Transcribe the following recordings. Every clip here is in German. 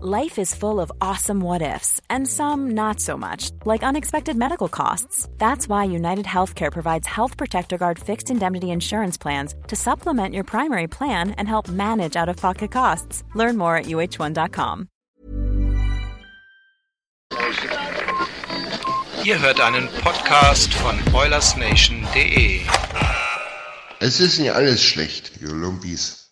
Life is full of awesome what ifs, and some not so much, like unexpected medical costs. That's why United Healthcare provides Health Protector Guard fixed indemnity insurance plans to supplement your primary plan and help manage out of pocket costs. Learn more at uh1.com. Ihr hört einen Podcast von OilersNation.de. Es ist nicht alles schlecht, ihr Lumpis.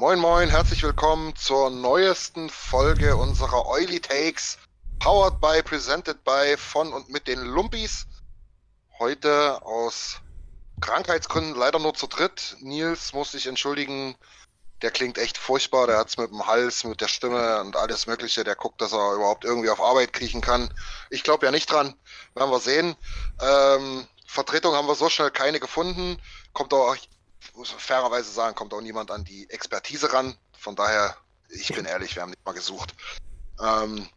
Moin Moin, herzlich willkommen zur neuesten Folge unserer Oily Takes, powered by, presented by, von und mit den Lumpis. Heute aus Krankheitsgründen leider nur zu dritt. Nils muss sich entschuldigen, der klingt echt furchtbar, der hat's mit dem Hals, mit der Stimme und alles mögliche, der guckt, dass er überhaupt irgendwie auf Arbeit kriechen kann. Ich glaube ja nicht dran, werden wir sehen. Ähm, Vertretung haben wir so schnell keine gefunden, kommt auch muss fairerweise sagen, kommt auch niemand an die Expertise ran. Von daher, ich bin ehrlich, wir haben nicht mal gesucht. Ähm,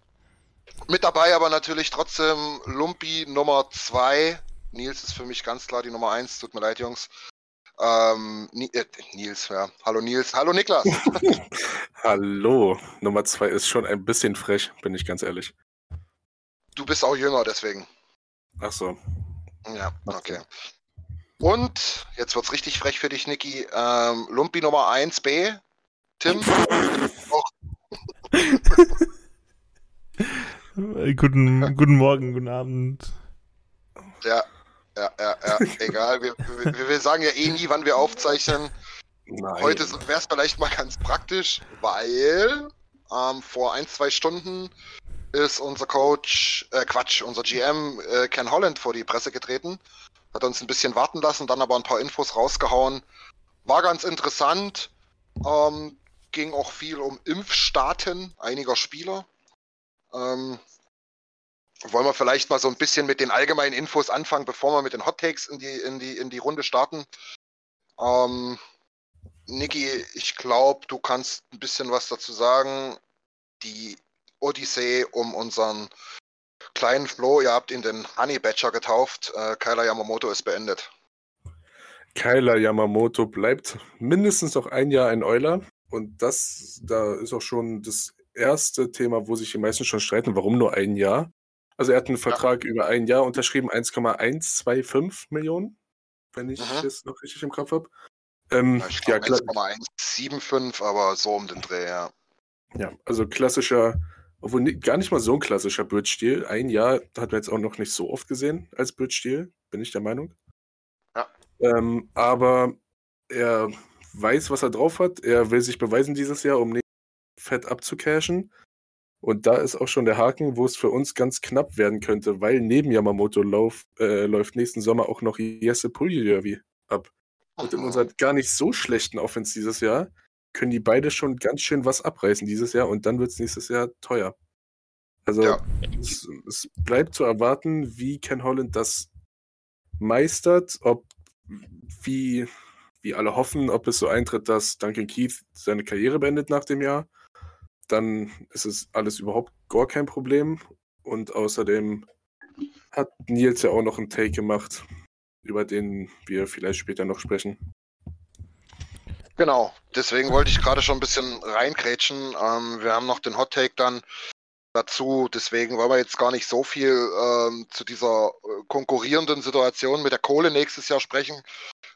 mit dabei aber natürlich trotzdem Lumpi Nummer 2. Nils ist für mich ganz klar die Nummer 1. Tut mir leid, Jungs. Ähm, äh, Nils, ja. Hallo Nils. Hallo Niklas. Hallo. Nummer 2 ist schon ein bisschen frech, bin ich ganz ehrlich. Du bist auch jünger, deswegen. Ach so. Ja, okay. Und jetzt wird's richtig frech für dich, Niki. Ähm, Lumpi Nummer 1b. Tim. guten, guten Morgen, guten Abend. Ja, ja, ja, ja. Egal. Wir, wir, wir, sagen ja eh nie, wann wir aufzeichnen. Nein. Heute wäre es vielleicht mal ganz praktisch, weil ähm, vor ein, zwei Stunden ist unser Coach, äh, Quatsch, unser GM äh, Ken Holland vor die Presse getreten hat uns ein bisschen warten lassen, dann aber ein paar Infos rausgehauen. War ganz interessant. Ähm, ging auch viel um Impfstaaten einiger Spieler. Ähm, wollen wir vielleicht mal so ein bisschen mit den allgemeinen Infos anfangen, bevor wir mit den Hot Takes in die, in die, in die Runde starten. Ähm, Niki, ich glaube, du kannst ein bisschen was dazu sagen. Die Odyssee um unseren kleinen Flo, ihr habt ihn den Honey Badger getauft. Äh, Kyler Yamamoto ist beendet. Kyler Yamamoto bleibt mindestens noch ein Jahr ein Euler. Und das, da ist auch schon das erste Thema, wo sich die meisten schon streiten, warum nur ein Jahr. Also er hat einen Vertrag ja. über ein Jahr unterschrieben, 1,125 Millionen, wenn ich mhm. das noch richtig im Kopf habe. Ähm, ja, ja 1,175, aber so um den Dreh, ja. Ja, also klassischer obwohl gar nicht mal so ein klassischer Bridge-Stil. Ein Jahr hat man jetzt auch noch nicht so oft gesehen als Bridge-Stil, bin ich der Meinung. Ja. Ähm, aber er weiß, was er drauf hat. Er will sich beweisen dieses Jahr, um nicht fett abzucashen. Und da ist auch schon der Haken, wo es für uns ganz knapp werden könnte, weil neben Yamamoto lauf, äh, läuft nächsten Sommer auch noch Jesse Puljujärvi ab. Und in unserer gar nicht so schlechten Offense dieses Jahr können die beide schon ganz schön was abreißen dieses Jahr und dann wird es nächstes Jahr teuer. Also ja. es, es, bleibt zu erwarten, wie Ken Holland das meistert, ob wie, wie alle hoffen, ob es so eintritt, dass Duncan Keith seine Karriere beendet nach dem Jahr. Dann ist es alles überhaupt gar kein Problem. Und außerdem hat Nils ja auch noch einen Take gemacht, über den wir vielleicht später noch sprechen. Genau, deswegen wollte ich gerade schon ein bisschen reinkrätschen. Ähm, wir haben noch den Hot Take dann dazu, deswegen wollen wir jetzt gar nicht so viel ähm, zu dieser äh, konkurrierenden Situation mit der Kohle nächstes Jahr sprechen.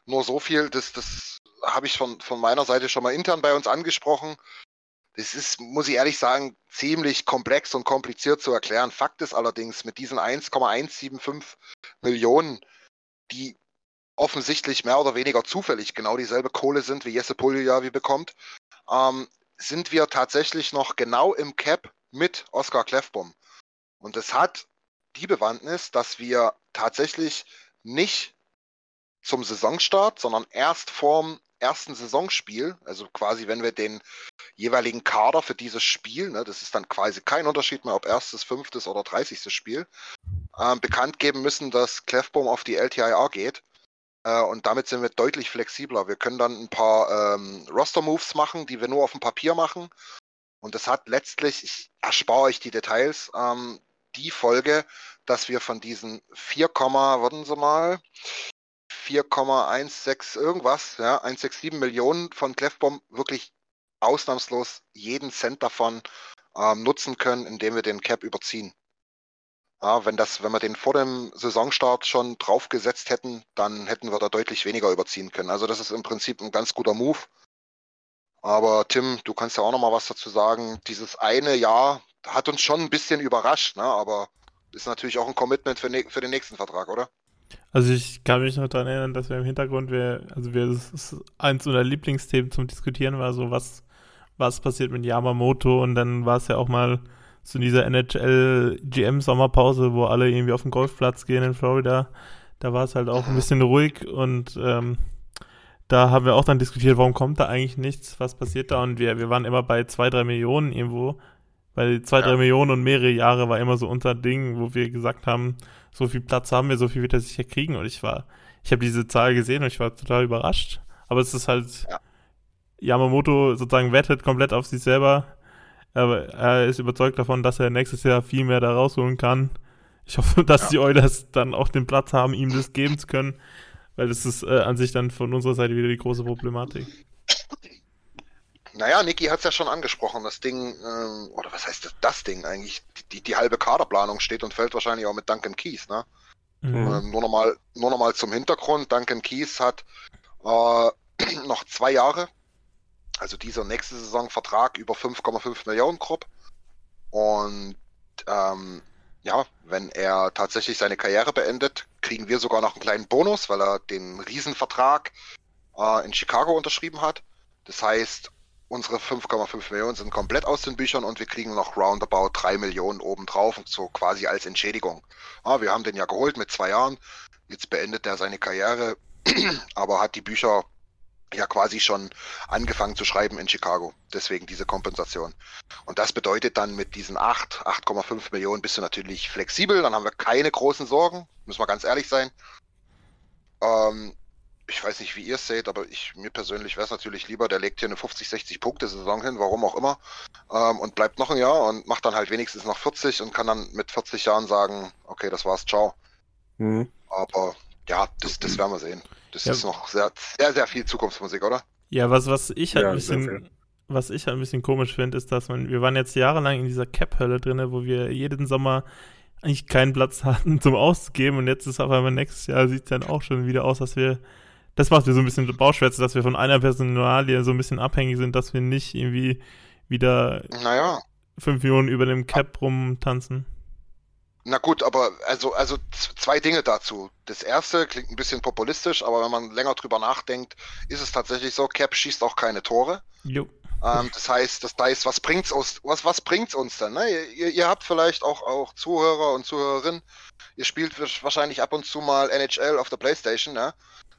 Nur so viel, das, das habe ich von, von meiner Seite schon mal intern bei uns angesprochen. Das ist, muss ich ehrlich sagen, ziemlich komplex und kompliziert zu erklären. Fakt ist allerdings, mit diesen 1,175 Millionen, die offensichtlich mehr oder weniger zufällig genau dieselbe Kohle sind, wie Jesse Puljavi bekommt, ähm, sind wir tatsächlich noch genau im Cap mit Oskar Kleffbom. Und es hat die Bewandtnis, dass wir tatsächlich nicht zum Saisonstart, sondern erst vorm ersten Saisonspiel, also quasi wenn wir den jeweiligen Kader für dieses Spiel, ne, das ist dann quasi kein Unterschied mehr, ob erstes, fünftes oder dreißigstes Spiel, ähm, bekannt geben müssen, dass Clefbaum auf die LTIR geht. Äh, und damit sind wir deutlich flexibler. Wir können dann ein paar ähm, Roster-Moves machen, die wir nur auf dem Papier machen. Und das hat letztlich, ich erspare euch die Details, ähm, die Folge, dass wir von diesen 4, warten Sie mal, 4,16 irgendwas, ja, 167 Millionen von Clefbomb wirklich ausnahmslos jeden Cent davon ähm, nutzen können, indem wir den Cap überziehen. Ja, wenn das, wenn wir den vor dem Saisonstart schon draufgesetzt hätten, dann hätten wir da deutlich weniger überziehen können. Also das ist im Prinzip ein ganz guter Move. Aber Tim, du kannst ja auch noch mal was dazu sagen. Dieses eine Jahr hat uns schon ein bisschen überrascht, ne? aber ist natürlich auch ein Commitment für, ne für den nächsten Vertrag, oder? Also ich kann mich noch daran erinnern, dass wir im Hintergrund, wir, also wir, das ist eins unserer Lieblingsthemen zum Diskutieren war so, was, was passiert mit Yamamoto und dann war es ja auch mal so in dieser NHL GM Sommerpause, wo alle irgendwie auf den Golfplatz gehen in Florida. Da war es halt auch ein bisschen ruhig und ähm, da haben wir auch dann diskutiert, warum kommt da eigentlich nichts, was passiert da und wir, wir waren immer bei zwei, drei Millionen irgendwo, weil zwei, drei Millionen und mehrere Jahre war immer so unser Ding, wo wir gesagt haben, so viel Platz haben wir, so viel wird er sicher kriegen. Und ich war, ich habe diese Zahl gesehen und ich war total überrascht. Aber es ist halt, ja. Yamamoto sozusagen wettet komplett auf sich selber. Aber er ist überzeugt davon, dass er nächstes Jahr viel mehr da rausholen kann. Ich hoffe, dass ja. die Oilers dann auch den Platz haben, ihm das geben zu können. Weil das ist äh, an sich dann von unserer Seite wieder die große Problematik. Naja, Niki hat es ja schon angesprochen. Das Ding, ähm, oder was heißt das, das Ding eigentlich? Die, die, halbe Kaderplanung steht und fällt wahrscheinlich auch mit Duncan Keys, ne? Mhm. Ähm, nur nochmal nur noch mal zum Hintergrund. Duncan Keys hat äh, noch zwei Jahre, also dieser nächste Saison Vertrag über 5,5 Millionen grob. Und ähm, ja, wenn er tatsächlich seine Karriere beendet, kriegen wir sogar noch einen kleinen Bonus, weil er den Riesenvertrag äh, in Chicago unterschrieben hat. Das heißt, unsere 5,5 Millionen sind komplett aus den Büchern und wir kriegen noch roundabout 3 Millionen obendrauf, so quasi als Entschädigung. Ja, wir haben den ja geholt mit zwei Jahren. Jetzt beendet er seine Karriere, aber hat die Bücher ja quasi schon angefangen zu schreiben in Chicago. Deswegen diese Kompensation. Und das bedeutet dann mit diesen 8, 8,5 Millionen bist du natürlich flexibel. Dann haben wir keine großen Sorgen. Müssen wir ganz ehrlich sein. Ähm, ich weiß nicht, wie ihr es seht, aber ich, mir persönlich wäre es natürlich lieber, der legt hier eine 50, 60 Punkte Saison hin, warum auch immer, ähm, und bleibt noch ein Jahr und macht dann halt wenigstens noch 40 und kann dann mit 40 Jahren sagen, okay, das war's, ciao. Mhm. Aber ja, das, das werden wir sehen. Das ja. ist noch sehr, sehr, sehr viel Zukunftsmusik, oder? Ja, was, was ich halt ja, ein bisschen, was ich halt ein bisschen komisch finde, ist, dass man, wir waren jetzt jahrelang in dieser Cap-Hölle drin, wo wir jeden Sommer eigentlich keinen Platz hatten zum Auszugeben und jetzt ist auf einmal nächstes Jahr sieht es dann auch schon wieder aus, dass wir das macht mir so ein bisschen Bauchschwärze, dass wir von einer Personalie so ein bisschen abhängig sind, dass wir nicht irgendwie wieder naja. fünf Millionen über dem Cap rumtanzen. Na gut, aber also, also zwei Dinge dazu. Das erste klingt ein bisschen populistisch, aber wenn man länger drüber nachdenkt, ist es tatsächlich so, Cap schießt auch keine Tore. Jo. Ähm, das heißt, das heißt, was bringt's uns, was, was bringt's uns denn? Ne? Ihr, ihr habt vielleicht auch, auch Zuhörer und Zuhörerinnen, ihr spielt wahrscheinlich ab und zu mal NHL auf der Playstation, ne?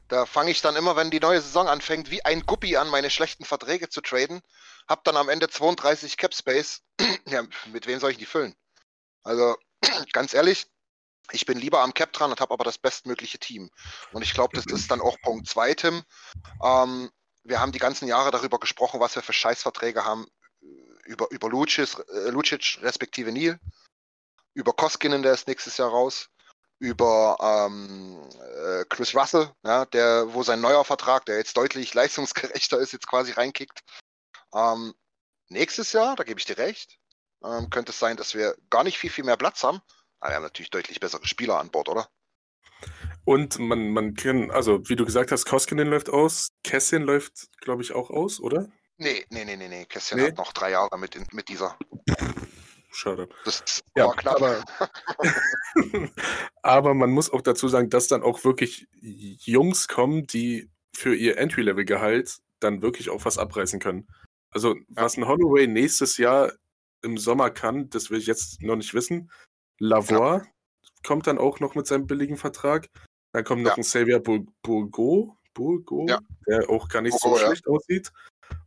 Da fange ich dann immer, wenn die neue Saison anfängt, wie ein Guppi an, meine schlechten Verträge zu traden. Hab dann am Ende 32 Cap Space. ja, mit wem soll ich die füllen? Also, ganz ehrlich, ich bin lieber am Cap dran und habe aber das bestmögliche Team. Und ich glaube, das ist dann auch Punkt 2, Tim. Ähm, wir haben die ganzen Jahre darüber gesprochen, was wir für Scheißverträge haben. Über, über Lucic, äh, Lucic respektive Neil. Über Koskinen, der ist nächstes Jahr raus über ähm, äh, Chris Russell, ja, der, wo sein neuer Vertrag, der jetzt deutlich leistungsgerechter ist, jetzt quasi reinkickt. Ähm, nächstes Jahr, da gebe ich dir recht, ähm, könnte es sein, dass wir gar nicht viel, viel mehr Platz haben. Aber wir haben natürlich deutlich bessere Spieler an Bord, oder? Und man, man kann, also wie du gesagt hast, Koskinen läuft aus, Kessin läuft, glaube ich, auch aus, oder? Nee, nee, nee, nee, nee. Kessin nee? hat noch drei Jahre mit, mit dieser. Schade. Das ja, knapp. Aber, aber man muss auch dazu sagen, dass dann auch wirklich Jungs kommen, die für ihr Entry-Level-Gehalt dann wirklich auch was abreißen können. Also, was ein Holloway nächstes Jahr im Sommer kann, das will ich jetzt noch nicht wissen. Lavoie ja. kommt dann auch noch mit seinem billigen Vertrag. Dann kommt noch ja. ein Xavier Bourgo, Burgo, ja. der auch gar nicht Burgo, so schlecht aussieht.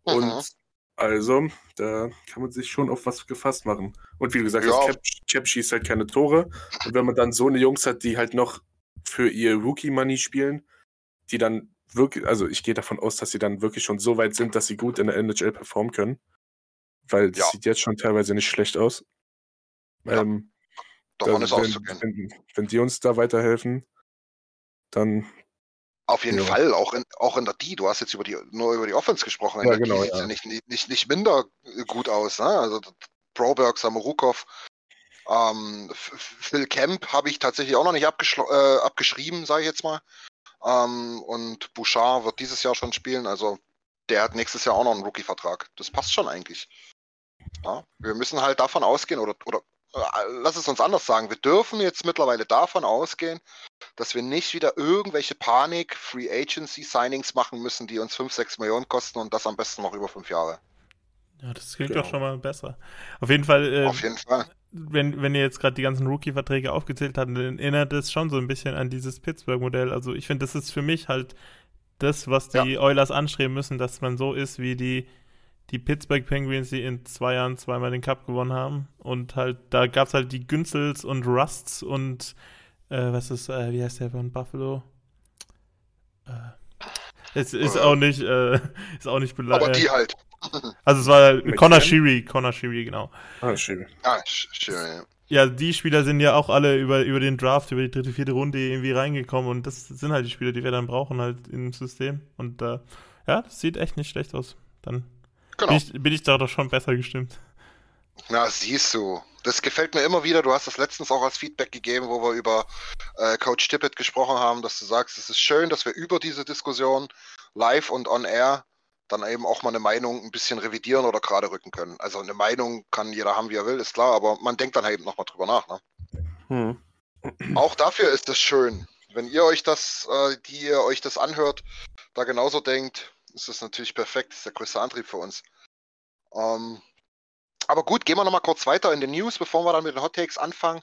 Mhm. Und also, da kann man sich schon auf was gefasst machen. Und wie gesagt, Cap, Cap schießt halt keine Tore. Und wenn man dann so eine Jungs hat, die halt noch für ihr Rookie-Money spielen, die dann wirklich, also ich gehe davon aus, dass sie dann wirklich schon so weit sind, dass sie gut in der NHL performen können. Weil das ja. sieht jetzt schon teilweise nicht schlecht aus. Ja. Ähm, Davon ist auszugehen. Wenn, wenn die uns da weiterhelfen, dann auf jeden ja. Fall, auch in, auch in der D. Du hast jetzt über die, nur über die Offense gesprochen. In ja, genau, sieht ja. nicht, nicht, nicht minder gut aus. Ne? Also Broberg, Samorukov, ähm, Phil Kemp habe ich tatsächlich auch noch nicht äh, abgeschrieben, sage ich jetzt mal. Ähm, und Bouchard wird dieses Jahr schon spielen. Also der hat nächstes Jahr auch noch einen Rookie-Vertrag. Das passt schon eigentlich. Ja? Wir müssen halt davon ausgehen, oder, oder äh, lass es uns anders sagen, wir dürfen jetzt mittlerweile davon ausgehen, dass wir nicht wieder irgendwelche Panik Free Agency Signings machen müssen, die uns 5, 6 Millionen kosten und das am besten noch über 5 Jahre. Ja, das klingt genau. doch schon mal besser. Auf jeden Fall. Äh, Auf jeden Fall. Wenn, wenn ihr jetzt gerade die ganzen Rookie-Verträge aufgezählt habt, dann erinnert es schon so ein bisschen an dieses Pittsburgh-Modell. Also ich finde, das ist für mich halt das, was die ja. Oilers anstreben müssen, dass man so ist wie die die Pittsburgh Penguins, die in zwei Jahren zweimal den Cup gewonnen haben. Und halt, da gab es halt die Günzels und Rusts und äh, was ist, äh, wie heißt der von Buffalo? Äh, es ist auch nicht, äh, ist auch nicht beleidigt. Aber die halt. Also es war Mit Connor Sheary, Connor Sheary, genau. Ah, Sheary. Ah, Sheary, ja. Ja, die Spieler sind ja auch alle über, über den Draft, über die dritte, vierte Runde irgendwie reingekommen und das sind halt die Spieler, die wir dann brauchen halt im System. Und äh, ja, das sieht echt nicht schlecht aus. Dann Genau. Bin, ich, bin ich da doch schon besser gestimmt. Na, siehst du. Das gefällt mir immer wieder. Du hast das letztens auch als Feedback gegeben, wo wir über äh, Coach Tippett gesprochen haben, dass du sagst, es ist schön, dass wir über diese Diskussion live und on air dann eben auch mal eine Meinung ein bisschen revidieren oder gerade rücken können. Also eine Meinung kann jeder haben, wie er will, ist klar, aber man denkt dann halt eben nochmal drüber nach. Ne? Hm. Auch dafür ist es schön. Wenn ihr euch das, äh, die ihr euch das anhört, da genauso denkt, ist das natürlich perfekt. Das ist der größte Antrieb für uns. Ähm, aber gut, gehen wir nochmal kurz weiter in den News, bevor wir dann mit den Hot Takes anfangen.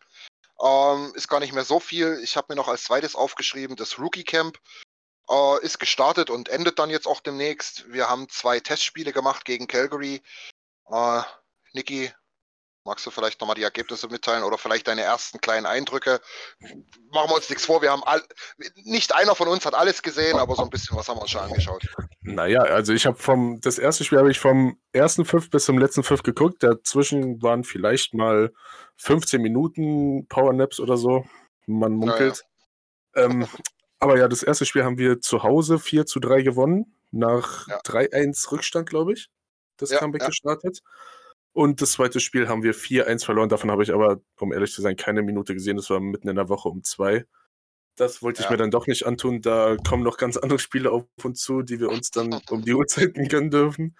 Ähm, ist gar nicht mehr so viel. Ich habe mir noch als zweites aufgeschrieben, das Rookie Camp äh, ist gestartet und endet dann jetzt auch demnächst. Wir haben zwei Testspiele gemacht gegen Calgary. Äh, Niki, Magst du vielleicht nochmal die Ergebnisse mitteilen oder vielleicht deine ersten kleinen Eindrücke? Machen wir uns nichts vor, wir haben all, nicht einer von uns hat alles gesehen, aber so ein bisschen was haben wir uns schon angeschaut. Naja, also ich habe vom, das erste Spiel habe ich vom ersten Fünf bis zum letzten Fünf geguckt. Dazwischen waren vielleicht mal 15 Minuten Powernaps oder so. Man munkelt. Naja. Ähm, aber ja, das erste Spiel haben wir zu Hause 4 zu 3 gewonnen. Nach ja. 3-1 Rückstand, glaube ich. Das ja, Comeback ja. gestartet. Und das zweite Spiel haben wir 4-1 verloren. Davon habe ich aber, um ehrlich zu sein, keine Minute gesehen. Das war mitten in der Woche um zwei. Das wollte ja. ich mir dann doch nicht antun. Da kommen noch ganz andere Spiele auf uns zu, die wir uns dann um die Uhrzeiten gönnen dürfen.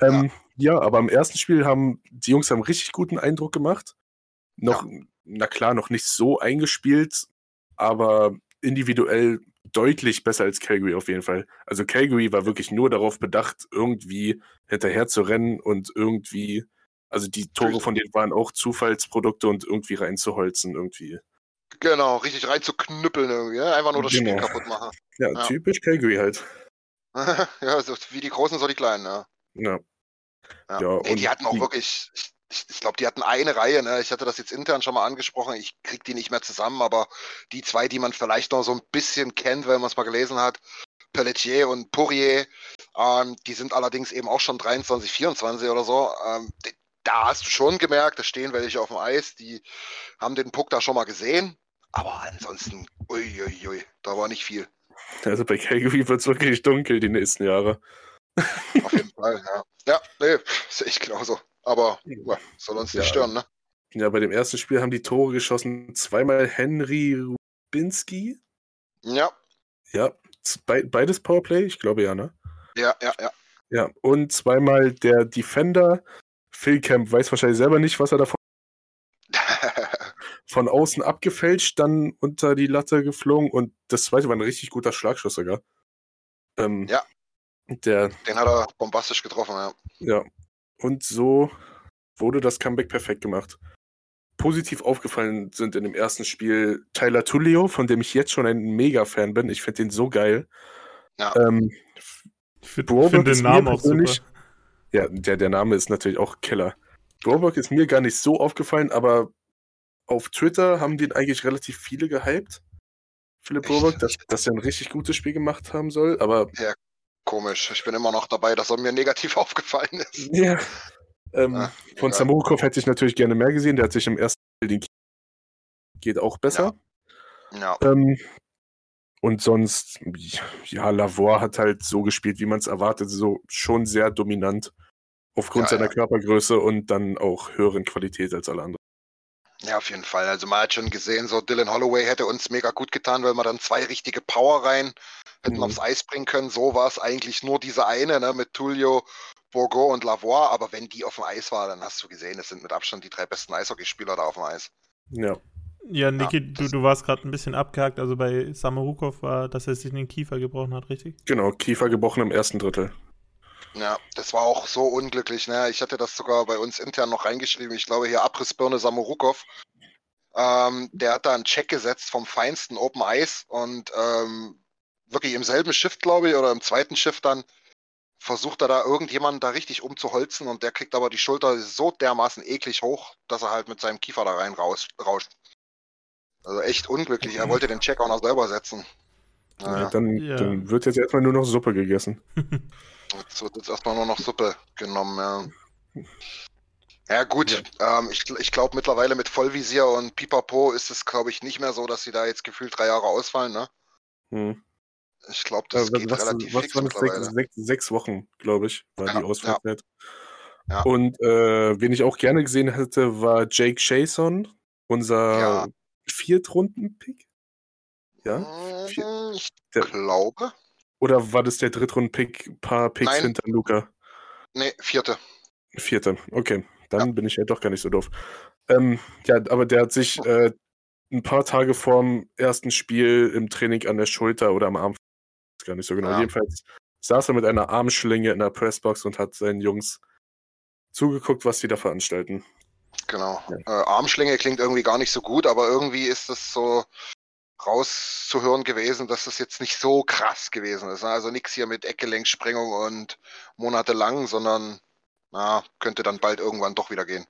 Ähm, ja. ja. aber im ersten Spiel haben die Jungs einen richtig guten Eindruck gemacht. Noch, ja. na klar, noch nicht so eingespielt, aber individuell deutlich besser als Calgary auf jeden Fall. Also Calgary war wirklich nur darauf bedacht, irgendwie hinterher zu rennen und irgendwie also die Tore von denen waren auch Zufallsprodukte und irgendwie reinzuholzen irgendwie. Genau, richtig reinzuknüppeln irgendwie. Einfach nur das genau. Spiel kaputt machen. Ja, ja. typisch Calgary halt. ja, so wie die Großen, so die Kleinen, ja. Ja. ja. ja nee, die hatten auch die... wirklich, ich, ich, ich glaube, die hatten eine Reihe, ne? Ich hatte das jetzt intern schon mal angesprochen, ich krieg die nicht mehr zusammen, aber die zwei, die man vielleicht noch so ein bisschen kennt, wenn man es mal gelesen hat, Pelletier und Poirier, ähm, die sind allerdings eben auch schon 23, 24 oder so. Ähm, da hast du schon gemerkt, da stehen welche auf dem Eis, die haben den Puck da schon mal gesehen. Aber ansonsten, uiuiui, ui, da war nicht viel. Also bei Calgary wird es wirklich dunkel die nächsten Jahre. Auf jeden Fall, ja. Ja, nee, sehe ich genauso. Aber ja, soll uns nicht ja. stören, ne? Ja, bei dem ersten Spiel haben die Tore geschossen. Zweimal Henry Rubinski. Ja. Ja, beides Powerplay, ich glaube ja, ne? Ja, ja, ja. Ja, und zweimal der Defender Phil Camp weiß wahrscheinlich selber nicht, was er davon von außen abgefälscht, dann unter die Latte geflogen und das zweite war ein richtig guter Schlagschuss sogar. Ähm, ja. Der, Den hat er bombastisch getroffen, ja. Ja. Und so wurde das Comeback perfekt gemacht. Positiv aufgefallen sind in dem ersten Spiel Tyler Tullio, von dem ich jetzt schon ein Mega-Fan bin. Ich finde den so geil. Ja. Ähm, ich finde den Namen auch super. Ja, der, der Name ist natürlich auch Killer. Broberg ist mir gar nicht so aufgefallen, aber auf Twitter haben den eigentlich relativ viele gehypt. Philipp Broberg, dass, dass er ein richtig gutes Spiel gemacht haben soll, aber. Ja, komisch. Ich bin immer noch dabei, dass er mir negativ aufgefallen ist. Ja. Ähm, ah, von Samurkov hätte ich natürlich gerne mehr gesehen. Der hat sich im ersten Spiel den geht auch besser. Ja. ja. Ähm, und sonst, ja, Lavor hat halt so gespielt, wie man es erwartet, so schon sehr dominant aufgrund ja, seiner ja. Körpergröße und dann auch höheren Qualität als alle anderen. Ja, auf jeden Fall. Also man hat schon gesehen, so Dylan Holloway hätte uns mega gut getan, weil man dann zwei richtige Power rein hätten mhm. aufs Eis bringen können. So war es eigentlich nur diese eine, ne, mit Tullio, Bourgo und Lavoie. Aber wenn die auf dem Eis war, dann hast du gesehen, es sind mit Abstand die drei besten Eishockeyspieler da auf dem Eis. Ja. Ja, Niki, ja, du, du warst gerade ein bisschen abgehakt. Also bei Samarukov war, dass er sich den Kiefer gebrochen hat, richtig? Genau, Kiefer gebrochen im ersten Drittel. Ja, das war auch so unglücklich. Ne? Ich hatte das sogar bei uns intern noch reingeschrieben. Ich glaube hier Abrissbirne Samorukov. Ähm, der hat da einen Check gesetzt vom feinsten Open Ice und ähm, wirklich im selben Shift, glaube ich, oder im zweiten Shift dann versucht er da irgendjemanden da richtig umzuholzen und der kriegt aber die Schulter so dermaßen eklig hoch, dass er halt mit seinem Kiefer da rein raus, rauscht. Also echt unglücklich. Er wollte den Check auch noch selber setzen. Naja. Ja, dann, ja. dann, wird jetzt erstmal nur noch Suppe gegessen. Jetzt wird jetzt erstmal nur noch Suppe genommen, ja. Ja gut, ja. Ähm, ich, ich glaube mittlerweile mit Vollvisier und Pipapo ist es, glaube ich, nicht mehr so, dass sie da jetzt gefühlt drei Jahre ausfallen, ne? Hm. Ich glaube, das ja, geht was, relativ was fix waren mittlerweile. Sechs, sechs, sechs Wochen, glaube ich, war ja, die Ausfallzeit. Ja. Und äh, wen ich auch gerne gesehen hätte, war Jake Chason, unser Viertrunden-Pick? Ja? Vier, hm, ich der, glaube. Oder war das der Drittrunden-Pick, paar Picks Nein. hinter Luca? Nee, vierte. Vierte, okay. Dann ja. bin ich ja doch gar nicht so doof. Ähm, ja, aber der hat sich äh, ein paar Tage vorm ersten Spiel im Training an der Schulter oder am Arm, gar nicht so genau. Ja. Jedenfalls saß er mit einer Armschlinge in der Pressbox und hat seinen Jungs zugeguckt, was sie da veranstalten. Genau. Ja. Äh, Armschlinge klingt irgendwie gar nicht so gut, aber irgendwie ist es so rauszuhören gewesen, dass das jetzt nicht so krass gewesen ist. Ne? Also nichts hier mit Eckgelenksprengung und monatelang, sondern na, könnte dann bald irgendwann doch wieder gehen.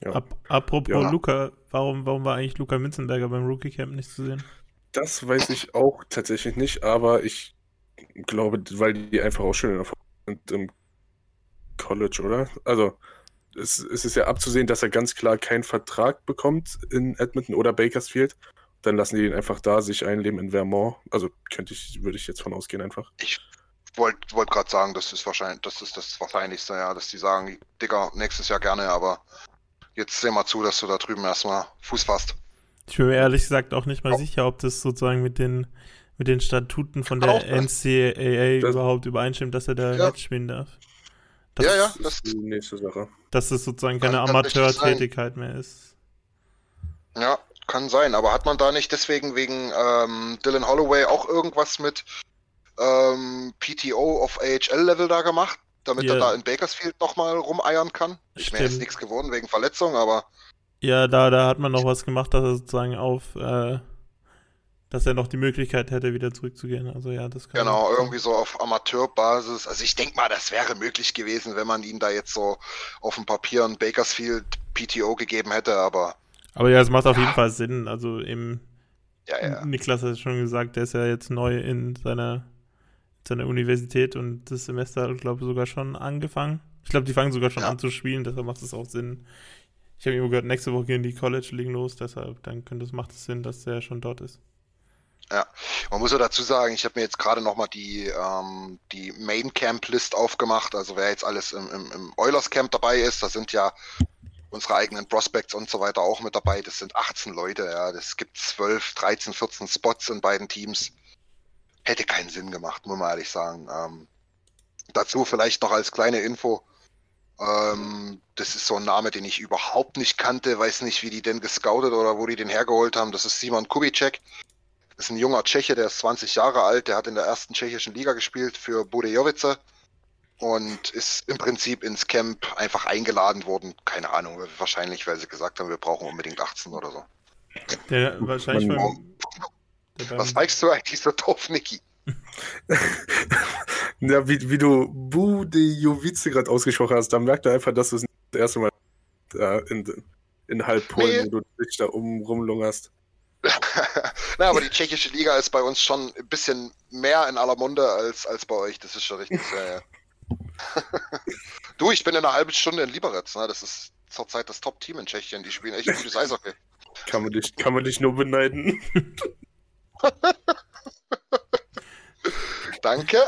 Ja. Ap apropos ja. Luca, warum, warum war eigentlich Luca Minzenberger beim Rookie Camp nicht zu sehen? Das weiß ich auch tatsächlich nicht, aber ich glaube, weil die einfach auch schön sind im College, oder? Also, es, es ist ja abzusehen, dass er ganz klar keinen Vertrag bekommt in Edmonton oder Bakersfield. Dann lassen die ihn einfach da sich einleben in Vermont. Also könnte ich, würde ich jetzt von ausgehen einfach. Ich wollte wollt gerade sagen, das ist wahrscheinlich, das ist das Wahrscheinlichste, ja, dass die sagen, Digga, nächstes Jahr gerne, aber jetzt seh mal zu, dass du da drüben erstmal Fuß fasst. Ich bin mir ehrlich gesagt auch nicht mal oh. sicher, ob das sozusagen mit den mit den Statuten von der NCAA das überhaupt übereinstimmt, dass er da ja. Match spielen darf. Das ja, ja, das ist die nächste Sache. Dass es sozusagen keine Amateurtätigkeit mehr ist. Ja, kann sein, aber hat man da nicht deswegen wegen ähm, Dylan Holloway auch irgendwas mit ähm, PTO auf AHL-Level da gemacht, damit yeah. er da in Bakersfield nochmal rumeiern kann? Ich mir jetzt nichts geworden wegen Verletzung, aber. Ja, da, da hat man noch was gemacht, dass er sozusagen auf äh, dass er noch die Möglichkeit hätte, wieder zurückzugehen. Also ja, das kann Genau, irgendwie so auf Amateurbasis. Also ich denke mal, das wäre möglich gewesen, wenn man ihm da jetzt so auf dem Papier ein Bakersfield PTO gegeben hätte, aber. Aber ja, es macht auf ja. jeden Fall Sinn. Also eben, ja, ja. Niklas hat es schon gesagt, der ist ja jetzt neu in seiner, seiner Universität und das Semester hat, glaube ich, sogar schon angefangen. Ich glaube, die fangen sogar schon an zu spielen, deshalb macht es auch Sinn. Ich habe immer gehört, nächste Woche gehen die College liegen los, deshalb dann könnte es macht es Sinn, dass der schon dort ist. Ja, man muss ja dazu sagen, ich habe mir jetzt gerade nochmal die, ähm, die Main Camp List aufgemacht, also wer jetzt alles im, im, im Oilers Camp dabei ist, da sind ja unsere eigenen Prospects und so weiter auch mit dabei. Das sind 18 Leute, ja. Das gibt 12, 13, 14 Spots in beiden Teams. Hätte keinen Sinn gemacht, muss man ehrlich sagen. Ähm, dazu vielleicht noch als kleine Info. Ähm, das ist so ein Name, den ich überhaupt nicht kannte, weiß nicht, wie die denn gescoutet oder wo die den hergeholt haben. Das ist Simon Kubicek ist ein junger Tscheche, der ist 20 Jahre alt, der hat in der ersten tschechischen Liga gespielt für Budejovice und ist im Prinzip ins Camp einfach eingeladen worden. Keine Ahnung, wahrscheinlich, weil sie gesagt haben, wir brauchen unbedingt 18 oder so. Der wahrscheinlich beim, der Was zeigst du eigentlich so doof, Niki? ja, wie, wie du Budejovice gerade ausgesprochen hast, da merkt er einfach, dass du es das erste Mal äh, in, in halb Polen, nee. wo du dich da um, rumlungerst. Na, aber die tschechische Liga ist bei uns schon ein bisschen mehr in aller Munde als, als bei euch. Das ist schon richtig. Ja. du, ich bin in einer halben Stunde in Liberec. Ne? Das ist zurzeit das Top-Team in Tschechien. Die spielen echt gutes Eishockey. Kann man dich, kann man dich nur beneiden. Danke.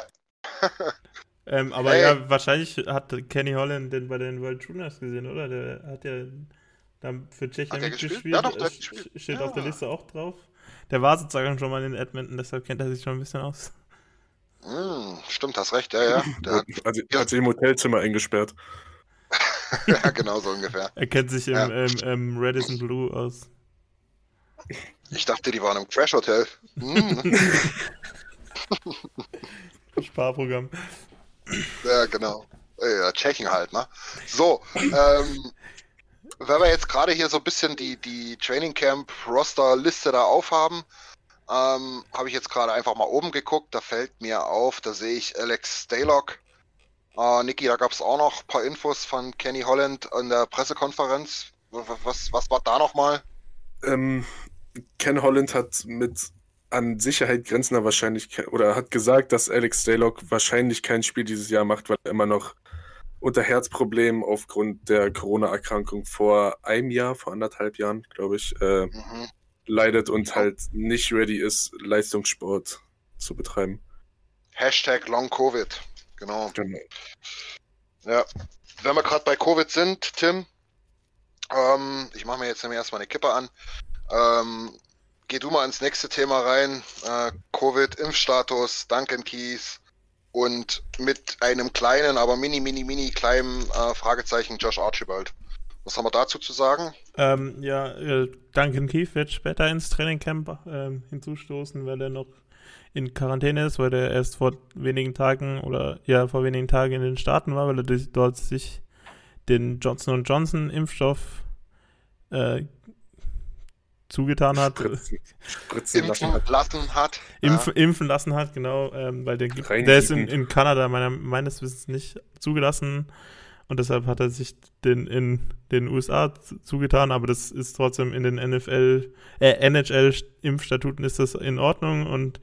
ähm, aber hey. ja, wahrscheinlich hat Kenny Holland den bei den World Juniors gesehen, oder? Der hat ja dann für Tschechien mitgespielt. Ja, doch, der gespielt. Steht ja. auf der Liste auch drauf. Der war sozusagen schon mal in Edmonton, deshalb kennt er sich schon ein bisschen aus. Hm, stimmt, hast recht, ja, ja. Der hat, also, hat sich im Hotelzimmer eingesperrt. ja, genau so ungefähr. Er kennt sich im, ja. im, im Radisson Blue aus. Ich dachte, die waren im Crash Hotel. Hm. Sparprogramm. Ja, genau. Ja, Tschechen halt, ne? So, ähm, wenn wir jetzt gerade hier so ein bisschen die, die Training Camp Roster Liste da aufhaben, ähm, habe ich jetzt gerade einfach mal oben geguckt. Da fällt mir auf, da sehe ich Alex Staylock. Äh, Niki, da gab es auch noch ein paar Infos von Kenny Holland in der Pressekonferenz. Was, was war da nochmal? Ähm, Ken Holland hat mit an Sicherheit grenzender Wahrscheinlichkeit oder hat gesagt, dass Alex Staylock wahrscheinlich kein Spiel dieses Jahr macht, weil er immer noch unter Herzproblemen aufgrund der Corona-Erkrankung vor einem Jahr, vor anderthalb Jahren, glaube ich, äh, mhm. leidet und halt nicht ready ist, Leistungssport zu betreiben. Hashtag Long Covid, genau. genau. Ja, wenn wir gerade bei Covid sind, Tim, ähm, ich mache mir jetzt erstmal eine Kippe an. Ähm, geh du mal ins nächste Thema rein. Äh, Covid, Impfstatus, Duncan Keys, und mit einem kleinen, aber mini, mini, mini kleinen äh, Fragezeichen Josh Archibald. Was haben wir dazu zu sagen? Ähm, ja, äh, Duncan Keith wird später ins Trainingcamp äh, hinzustoßen, weil er noch in Quarantäne ist, weil er erst vor wenigen Tagen oder ja, vor wenigen Tagen in den Staaten war, weil er dort sich den Johnson Johnson Impfstoff äh, zugetan hat. Spritzen, spritzen lassen hat. Lassen hat. Impf, ja. Impfen lassen hat, genau, ähm, weil der, der ist in, in Kanada meiner, meines Wissens nicht zugelassen und deshalb hat er sich den in den USA zugetan, aber das ist trotzdem in den NFL, äh, NHL-Impfstatuten ist das in Ordnung und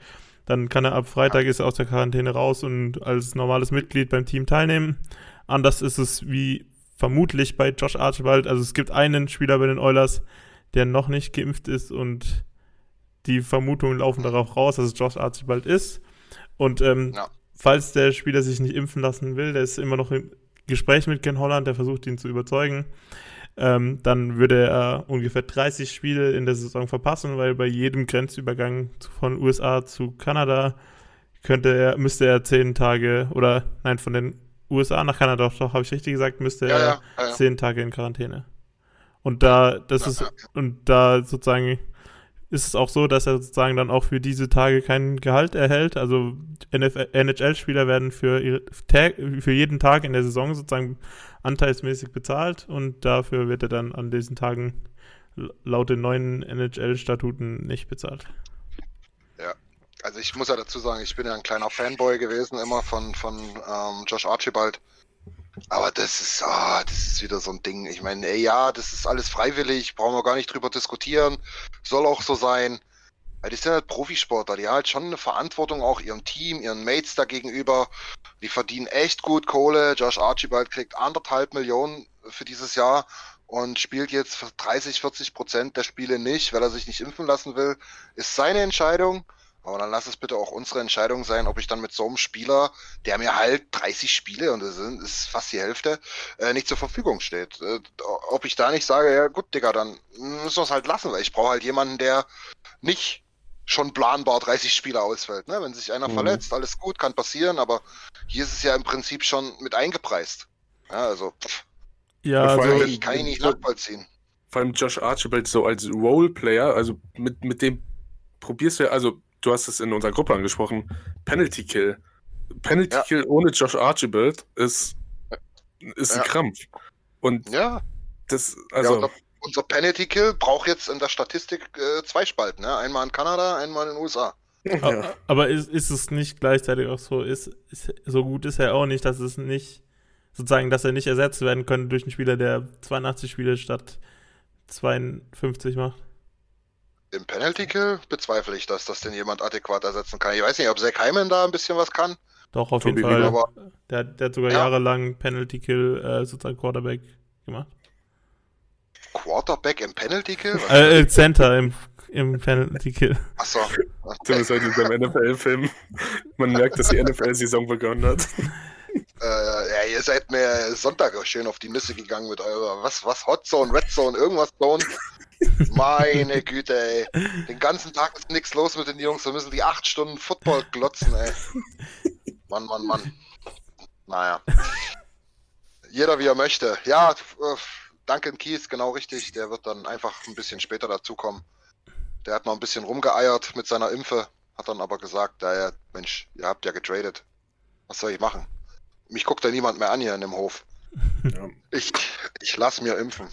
dann kann er ab Freitag ist er aus der Quarantäne raus und als normales Mitglied beim Team teilnehmen. Anders ist es wie vermutlich bei Josh Archibald. Also es gibt einen Spieler bei den Oilers, der noch nicht geimpft ist und die Vermutungen laufen darauf raus, dass es Josh Archibald ist. Und ähm, ja. falls der Spieler sich nicht impfen lassen will, der ist immer noch im Gespräch mit Ken Holland, der versucht ihn zu überzeugen, ähm, dann würde er ungefähr 30 Spiele in der Saison verpassen, weil bei jedem Grenzübergang von USA zu Kanada könnte er, müsste er zehn Tage oder nein, von den USA nach Kanada, doch, habe ich richtig gesagt, müsste ja, er ja, zehn Tage in Quarantäne. Und da, das ist, und da sozusagen ist es auch so, dass er sozusagen dann auch für diese Tage kein Gehalt erhält. Also NHL-Spieler werden für, ihre, für jeden Tag in der Saison sozusagen anteilsmäßig bezahlt und dafür wird er dann an diesen Tagen laut den neuen NHL-Statuten nicht bezahlt. Ja, also ich muss ja dazu sagen, ich bin ja ein kleiner Fanboy gewesen immer von, von ähm, Josh Archibald. Aber das ist, oh, das ist wieder so ein Ding. Ich meine, ey, ja, das ist alles freiwillig, brauchen wir gar nicht drüber diskutieren. Soll auch so sein. Weil die sind halt Profisportler, die haben halt schon eine Verantwortung auch ihrem Team, ihren Mates da gegenüber. Die verdienen echt gut Kohle. Josh Archibald kriegt anderthalb Millionen für dieses Jahr und spielt jetzt 30, 40 Prozent der Spiele nicht, weil er sich nicht impfen lassen will. Ist seine Entscheidung. Aber dann lass es bitte auch unsere Entscheidung sein, ob ich dann mit so einem Spieler, der mir halt 30 Spiele, und das ist fast die Hälfte, äh, nicht zur Verfügung steht. Äh, ob ich da nicht sage, ja gut, Digga, dann müssen wir es halt lassen, weil ich brauche halt jemanden, der nicht schon planbar 30 Spiele ausfällt. Ne? Wenn sich einer mhm. verletzt, alles gut, kann passieren, aber hier ist es ja im Prinzip schon mit eingepreist. Ja, also, pff. ja, also, ich kann ich nicht nachvollziehen. Vor allem Josh Archibald so als Roleplayer, also mit, mit dem probierst du ja, also du hast es in unserer Gruppe angesprochen, Penalty Kill. Penalty ja. Kill ohne Josh Archibald ist, ist ja. ein Krampf. Und ja. das, also. Ja, unser, unser, Penalty Kill braucht jetzt in der Statistik äh, zwei Spalten, ne? Einmal in Kanada, einmal in den USA. Ja. Aber ist, ist es nicht gleichzeitig auch so, ist, ist, so gut ist er auch nicht, dass es nicht, sozusagen, dass er nicht ersetzt werden könnte durch einen Spieler, der 82 Spiele statt 52 macht? Im Penalty Kill bezweifle ich, dass das denn jemand adäquat ersetzen kann. Ich weiß nicht, ob Zach Hyman da ein bisschen was kann. Doch, auf jeden Fall. Aber, der, der, hat sogar ja. jahrelang Penalty Kill äh, sozusagen Quarterback gemacht. Quarterback im Penalty Kill? Äh, äh, Center im, im Penalty Kill. Achso. Okay. Zumindest heute in seinem NFL-Film. Man merkt, dass die NFL-Saison begonnen hat. Äh, ja, ihr seid mir Sonntag schön auf die Nüsse gegangen mit eurer, was, was, Hot Zone, Red Zone, irgendwas Zone. Meine Güte, ey. Den ganzen Tag ist nichts los mit den Jungs. Wir müssen die acht Stunden Football glotzen, ey. Mann, Mann, Mann. Naja. Jeder wie er möchte. Ja, äh, Duncan Keys, genau richtig. Der wird dann einfach ein bisschen später dazukommen. Der hat noch ein bisschen rumgeeiert mit seiner Impfe, hat dann aber gesagt, ja, Mensch, ihr habt ja getradet. Was soll ich machen? Mich guckt ja niemand mehr an hier in dem Hof. Ja. Ich, ich lasse mir impfen.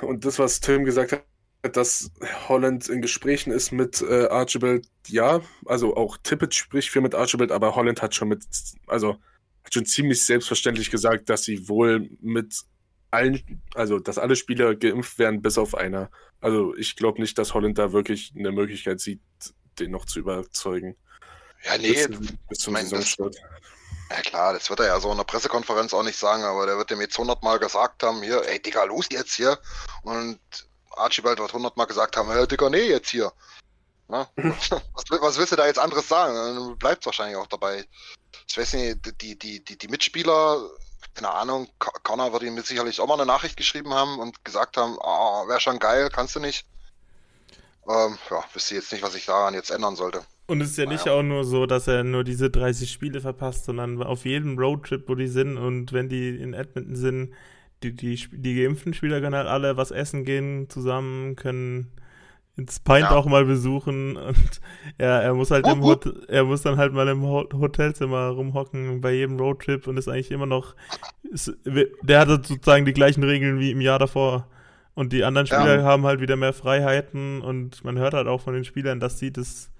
Und das, was Tim gesagt hat, dass Holland in Gesprächen ist mit äh, Archibald, ja, also auch Tippett spricht viel mit Archibald, aber Holland hat schon mit, also hat schon ziemlich selbstverständlich gesagt, dass sie wohl mit allen, also dass alle Spieler geimpft werden, bis auf einer. Also ich glaube nicht, dass Holland da wirklich eine Möglichkeit sieht, den noch zu überzeugen. Ja, nee, bis, bis zum Saisonstart. Ja klar, das wird er ja so in der Pressekonferenz auch nicht sagen, aber der wird dem jetzt hundertmal gesagt haben, hier, ey Digga, los jetzt hier. Und Archibald wird hundertmal gesagt haben, hey Digga, nee, jetzt hier. Na? was, was willst du da jetzt anderes sagen? Dann bleibt wahrscheinlich auch dabei. Ich weiß nicht, die, die, die, die Mitspieler, keine Ahnung, Connor wird ihm sicherlich auch mal eine Nachricht geschrieben haben und gesagt haben, ah, wäre schon geil, kannst du nicht. Ähm, ja, wüsste jetzt nicht, was ich daran jetzt ändern sollte. Und es ist ja nicht auch nur so, dass er nur diese 30 Spiele verpasst, sondern auf jedem Roadtrip, wo die sind und wenn die in Edmonton sind, die, die, die geimpften Spieler können halt alle was essen gehen zusammen, können ins Pint ja. auch mal besuchen und ja, er muss halt oh, im Hot er muss dann halt mal im Hotelzimmer rumhocken bei jedem Roadtrip und ist eigentlich immer noch ist, der hat sozusagen die gleichen Regeln wie im Jahr davor und die anderen Spieler ja. haben halt wieder mehr Freiheiten und man hört halt auch von den Spielern, dass sie das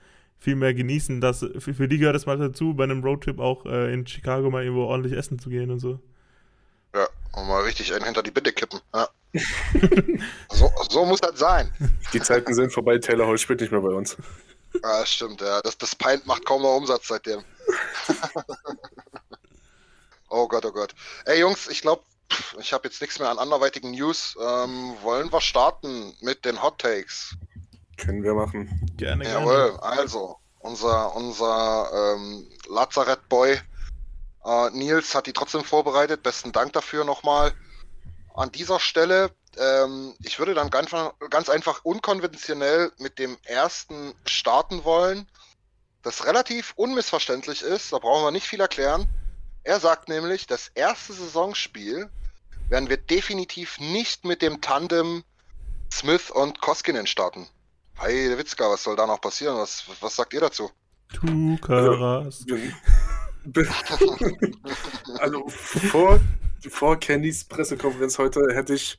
viel mehr genießen. Dass, für, für die gehört es mal dazu, bei einem Roadtrip auch äh, in Chicago mal irgendwo ordentlich essen zu gehen und so. Ja, und mal richtig einen hinter die Bitte kippen. Ja. so, so muss das sein. Die Zeiten sind vorbei, Taylor Hall spielt nicht mehr bei uns. Ja, stimmt, ja. Das, das Pint macht kaum noch Umsatz seitdem. oh Gott, oh Gott. Ey Jungs, ich glaube, ich habe jetzt nichts mehr an anderweitigen News. Ähm, wollen wir starten mit den Hot Takes? Können wir machen. Gerne, Jawohl, gerne. also, unser, unser ähm, Lazarett-Boy äh, Nils hat die trotzdem vorbereitet. Besten Dank dafür nochmal. An dieser Stelle, ähm, ich würde dann ganz, ganz einfach unkonventionell mit dem ersten starten wollen, das relativ unmissverständlich ist. Da brauchen wir nicht viel erklären. Er sagt nämlich, das erste Saisonspiel werden wir definitiv nicht mit dem Tandem Smith und Koskinen starten. Hey, Witzka, was soll da noch passieren? Was, was sagt ihr dazu? Du Karas. also vor, vor Candys Pressekonferenz heute hätte ich,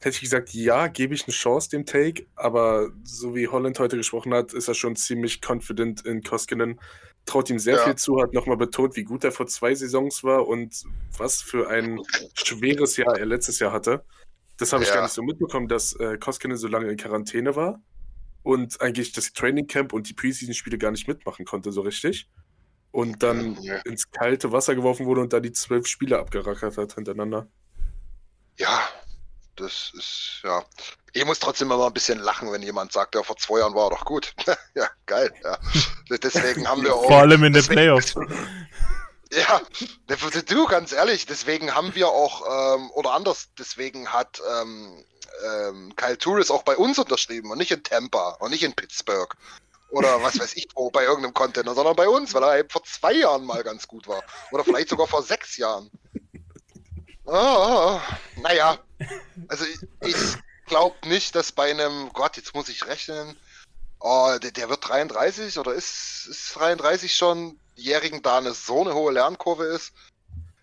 hätte ich gesagt, ja, gebe ich eine Chance dem Take, aber so wie Holland heute gesprochen hat, ist er schon ziemlich confident in Koskinen. Traut ihm sehr ja. viel zu, hat nochmal betont, wie gut er vor zwei Saisons war und was für ein schweres Jahr er letztes Jahr hatte. Das habe ich ja. gar nicht so mitbekommen, dass äh, Koskinen so lange in Quarantäne war und eigentlich das Training Camp und die Preseason-Spiele gar nicht mitmachen konnte, so richtig. Und dann ja. ins kalte Wasser geworfen wurde und da die zwölf Spiele abgerackert hat hintereinander. Ja, das ist, ja. Ich muss trotzdem immer ein bisschen lachen, wenn jemand sagt, ja, vor zwei Jahren war er doch gut. ja, geil, ja. Deswegen haben wir auch. Vor allem in den Playoffs. Ja, du, ganz ehrlich, deswegen haben wir auch, ähm, oder anders, deswegen hat ähm, ähm, Kyle Touris auch bei uns unterschrieben und nicht in Tampa und nicht in Pittsburgh oder was weiß ich wo bei irgendeinem Container, sondern bei uns, weil er eben vor zwei Jahren mal ganz gut war oder vielleicht sogar vor sechs Jahren. Oh, naja, also ich, ich glaube nicht, dass bei einem, Gott, jetzt muss ich rechnen, oh, der, der wird 33 oder ist, ist 33 schon, Jährigen da eine so eine hohe Lernkurve ist.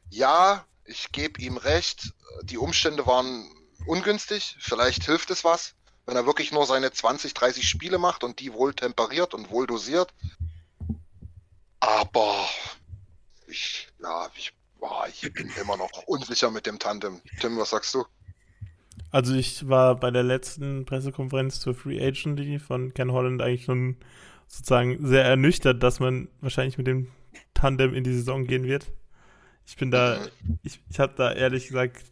Ja, ich gebe ihm recht, die Umstände waren ungünstig. Vielleicht hilft es was, wenn er wirklich nur seine 20, 30 Spiele macht und die wohl temperiert und wohl dosiert. Aber ich, ja, ich, boah, ich bin immer noch unsicher mit dem Tandem. Tim, was sagst du? Also ich war bei der letzten Pressekonferenz zur Free Agency von Ken Holland eigentlich schon sozusagen sehr ernüchtert, dass man wahrscheinlich mit dem Tandem in die Saison gehen wird. Ich bin da, ich, ich habe da ehrlich gesagt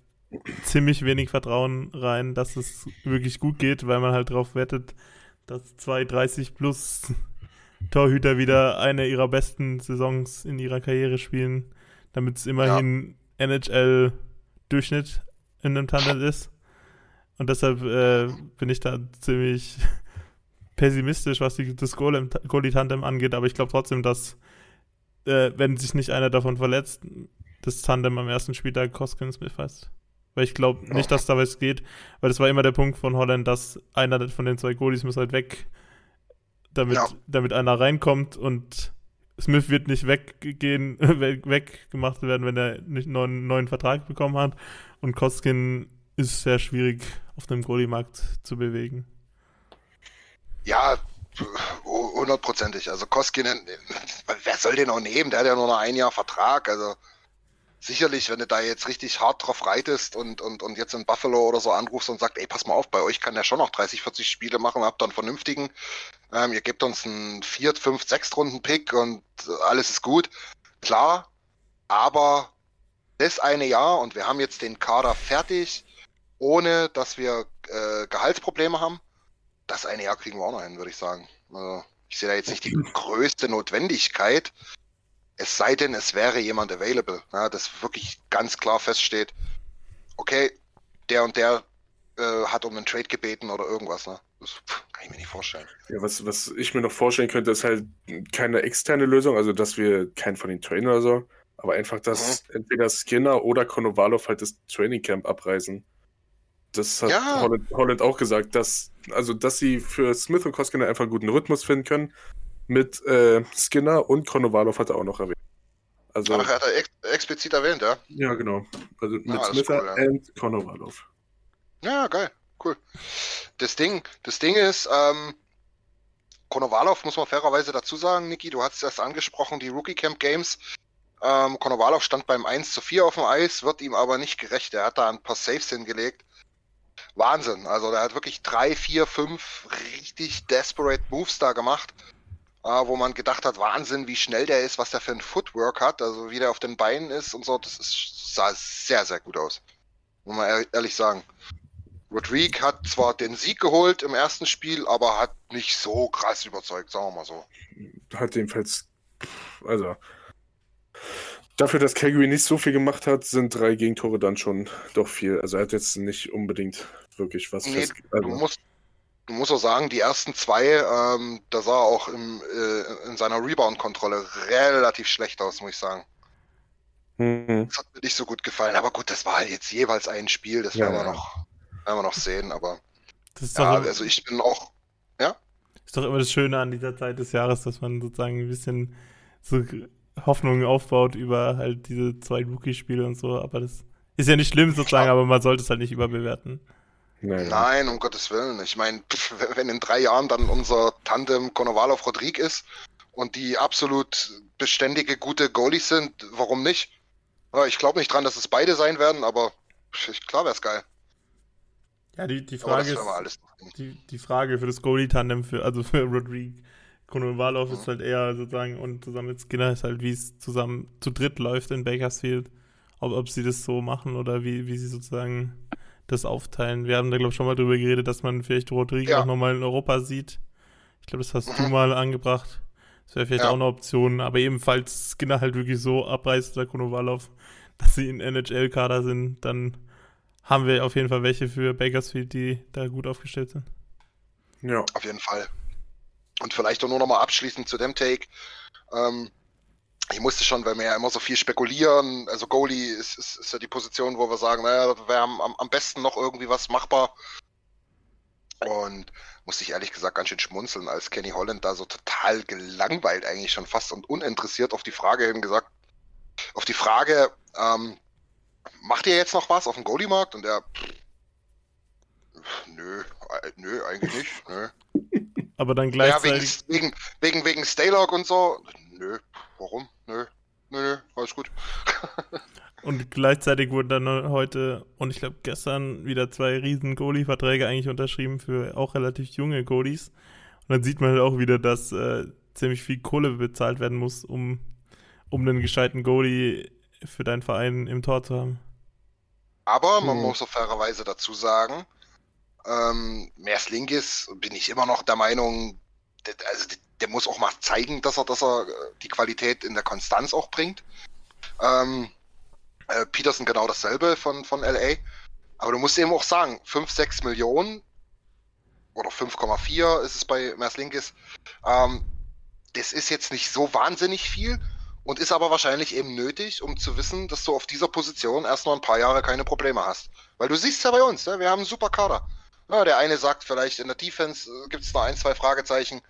ziemlich wenig Vertrauen rein, dass es wirklich gut geht, weil man halt darauf wettet, dass zwei 30 plus Torhüter wieder eine ihrer besten Saisons in ihrer Karriere spielen, damit es immerhin ja. NHL-Durchschnitt in einem Tandem ist. Und deshalb äh, bin ich da ziemlich pessimistisch, was die, das Goalie-Tandem angeht, aber ich glaube trotzdem, dass, äh, wenn sich nicht einer davon verletzt, das Tandem am ersten Spieltag Koskinen Smith heißt. Weil ich glaube nicht, dass da was geht, weil das war immer der Punkt von Holland, dass einer von den zwei Goalies muss halt weg, damit, ja. damit einer reinkommt und Smith wird nicht weggehen, weggemacht werden, wenn er nicht einen neuen, neuen Vertrag bekommen hat. Und Koskin ist sehr schwierig auf einem Goalie-Markt zu bewegen. Ja, hundertprozentig. Also Koskinen, wer soll den auch nehmen? Der hat ja nur noch ein Jahr Vertrag. Also sicherlich, wenn du da jetzt richtig hart drauf reitest und, und, und jetzt in Buffalo oder so anrufst und sagst, ey, pass mal auf, bei euch kann der schon noch 30, 40 Spiele machen, habt dann vernünftigen, ähm, ihr gebt uns einen 4, 5, 6 Runden Pick und alles ist gut. Klar, aber das eine Jahr und wir haben jetzt den Kader fertig, ohne dass wir äh, Gehaltsprobleme haben. Das eine Jahr kriegen wir auch noch hin, würde ich sagen. Also, ich sehe da jetzt nicht die größte Notwendigkeit, es sei denn, es wäre jemand available, ja, das wirklich ganz klar feststeht, okay, der und der äh, hat um einen Trade gebeten oder irgendwas. Ne? Das kann ich mir nicht vorstellen. Ja, was, was ich mir noch vorstellen könnte, ist halt keine externe Lösung, also dass wir keinen von den trainen oder so, aber einfach, dass mhm. entweder Skinner oder Konovalov halt das Training Camp abreisen. Das hat ja. Holland, Holland, auch gesagt, dass, also, dass sie für Smith und Koskinen einfach einen guten Rhythmus finden können mit äh, Skinner und Konovalov hat er auch noch erwähnt. Also, Ach, hat er ex explizit erwähnt, ja? Ja, genau. Also mit ah, Smith cool, ja. und Konovalov. Ja, geil, cool. Das Ding, das Ding ist, ähm, Konovalov muss man fairerweise dazu sagen, Niki, du hast es angesprochen, die Rookie Camp Games. Ähm, Konovalov stand beim 1 zu 4 auf dem Eis, wird ihm aber nicht gerecht. Er hat da ein paar Saves hingelegt. Wahnsinn. Also der hat wirklich drei, vier, fünf richtig desperate Moves da gemacht wo man gedacht hat, Wahnsinn, wie schnell der ist, was der für ein Footwork hat, also wie der auf den Beinen ist und so, das ist, sah sehr, sehr gut aus. Muss man ehrlich sagen. Rodrigue hat zwar den Sieg geholt im ersten Spiel, aber hat nicht so krass überzeugt, sagen wir mal so. Hat jedenfalls, also dafür, dass Calgary nicht so viel gemacht hat, sind drei Gegentore dann schon doch viel. Also er hat jetzt nicht unbedingt wirklich was nee, fest, also. du musst du musst auch sagen, die ersten zwei, ähm, da sah er auch im, äh, in seiner Rebound-Kontrolle relativ schlecht aus, muss ich sagen. Mhm. Das hat mir nicht so gut gefallen. Aber gut, das war jetzt jeweils ein Spiel, das werden, ja, wir, noch, werden wir noch sehen. Aber ja, also ich bin auch, ja? Ist doch immer das Schöne an dieser Zeit des Jahres, dass man sozusagen ein bisschen so Hoffnungen aufbaut über halt diese zwei Rookie-Spiele und so. Aber das ist ja nicht schlimm sozusagen, aber man sollte es halt nicht überbewerten. Nein. Nein, um Gottes Willen. Ich meine, wenn in drei Jahren dann unser Tandem Konovalov-Rodrigue ist und die absolut beständige, gute Goalies sind, warum nicht? Ich glaube nicht dran, dass es beide sein werden, aber klar wäre es geil. Ja, die, die Frage ist, die, die Frage für das Goalie-Tandem, für, also für Rodrigue Konovalov mhm. ist halt eher sozusagen, und zusammen mit Skinner ist halt, wie es zusammen zu dritt läuft in Bakersfield. Ob, ob sie das so machen oder wie, wie sie sozusagen das aufteilen. Wir haben da, glaube ich, schon mal drüber geredet, dass man vielleicht Rodrigo ja. auch nochmal in Europa sieht. Ich glaube, das hast mhm. du mal angebracht. Das wäre vielleicht ja. auch eine Option, aber ebenfalls Skinner halt wirklich so abreißt, der Konovalov, dass sie in NHL-Kader sind, dann haben wir auf jeden Fall welche für Bakersfield, die da gut aufgestellt sind. Ja. Auf jeden Fall. Und vielleicht auch nur nochmal abschließend zu dem Take. Ähm, ich musste schon, weil wir ja immer so viel spekulieren, also Goalie ist, ist, ist ja die Position, wo wir sagen, naja, wir haben am, am besten noch irgendwie was machbar. Und musste ich ehrlich gesagt ganz schön schmunzeln, als Kenny Holland da so total gelangweilt eigentlich schon fast und uninteressiert auf die Frage hin gesagt, auf die Frage, ähm, macht ihr jetzt noch was auf dem Goalie-Markt? Und er, nö, nö, eigentlich nicht. Nö. Aber dann gleichzeitig. Ja, wegen, wegen, wegen, Staylog und so. Nö, warum? Nö. Nö, nö, alles gut. und gleichzeitig wurden dann heute und ich glaube gestern wieder zwei riesen Goalie-Verträge eigentlich unterschrieben für auch relativ junge Goalies. Und dann sieht man halt auch wieder, dass äh, ziemlich viel Kohle bezahlt werden muss, um, um einen gescheiten Goalie für deinen Verein im Tor zu haben. Aber man hm. muss auch fairerweise dazu sagen, ähm, Merslingis bin ich immer noch der Meinung, also der muss auch mal zeigen, dass er, dass er äh, die Qualität in der Konstanz auch bringt. Ähm, äh, Peterson genau dasselbe von, von LA. Aber du musst eben auch sagen, 5, 6 Millionen oder 5,4 ist es bei Merslinkis. Ähm, das ist jetzt nicht so wahnsinnig viel und ist aber wahrscheinlich eben nötig, um zu wissen, dass du auf dieser Position erst noch ein paar Jahre keine Probleme hast. Weil du siehst ja bei uns, ne? wir haben einen super Kader. Ja, der eine sagt vielleicht in der Defense äh, gibt es noch ein, zwei Fragezeichen,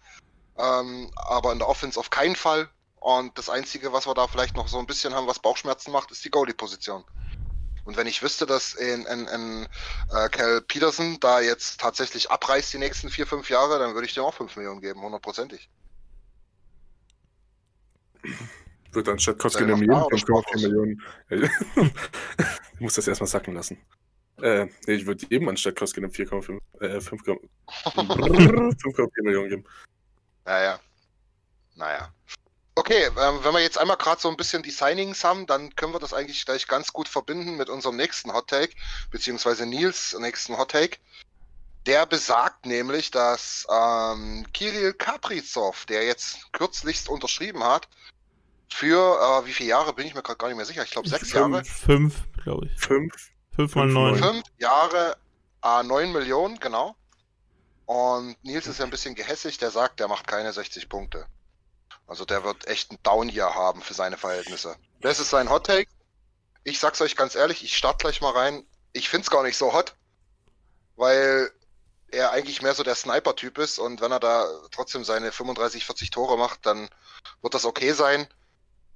ähm, aber in der Offense auf keinen Fall. Und das Einzige, was wir da vielleicht noch so ein bisschen haben, was Bauchschmerzen macht, ist die Goalie-Position. Und wenn ich wüsste, dass in, in, in äh, Cal Peterson da jetzt tatsächlich abreißt die nächsten vier, fünf Jahre, dann würde ich dem auch fünf Millionen geben, hundertprozentig. Wird anstatt Koskinen Millionen 5,4 Millionen. ich muss das erstmal sacken lassen. Äh, nee, ich würde jedem anstatt Koskinen 4,5 äh, 5,4 Millionen geben. Naja. Naja. Okay, ähm, wenn wir jetzt einmal gerade so ein bisschen die Signings haben, dann können wir das eigentlich gleich ganz gut verbinden mit unserem nächsten Hot Take, beziehungsweise Nils nächsten Hot Take. Der besagt nämlich, dass ähm, Kirill Kaprizov, der jetzt kürzlichst unterschrieben hat, für äh, wie viele Jahre bin ich mir gerade gar nicht mehr sicher. Ich glaube sechs fünf, Jahre. Fünf, glaube ich. Fünf. Fünf mal neun. Fünf Jahre, äh, neun Millionen, genau. Und Nils ist ja ein bisschen gehässig, der sagt, der macht keine 60 Punkte. Also der wird echt ein Down hier haben für seine Verhältnisse. Das ist sein Hot Take. Ich sag's euch ganz ehrlich, ich starte gleich mal rein. Ich find's gar nicht so hot, weil er eigentlich mehr so der Sniper-Typ ist und wenn er da trotzdem seine 35, 40 Tore macht, dann wird das okay sein.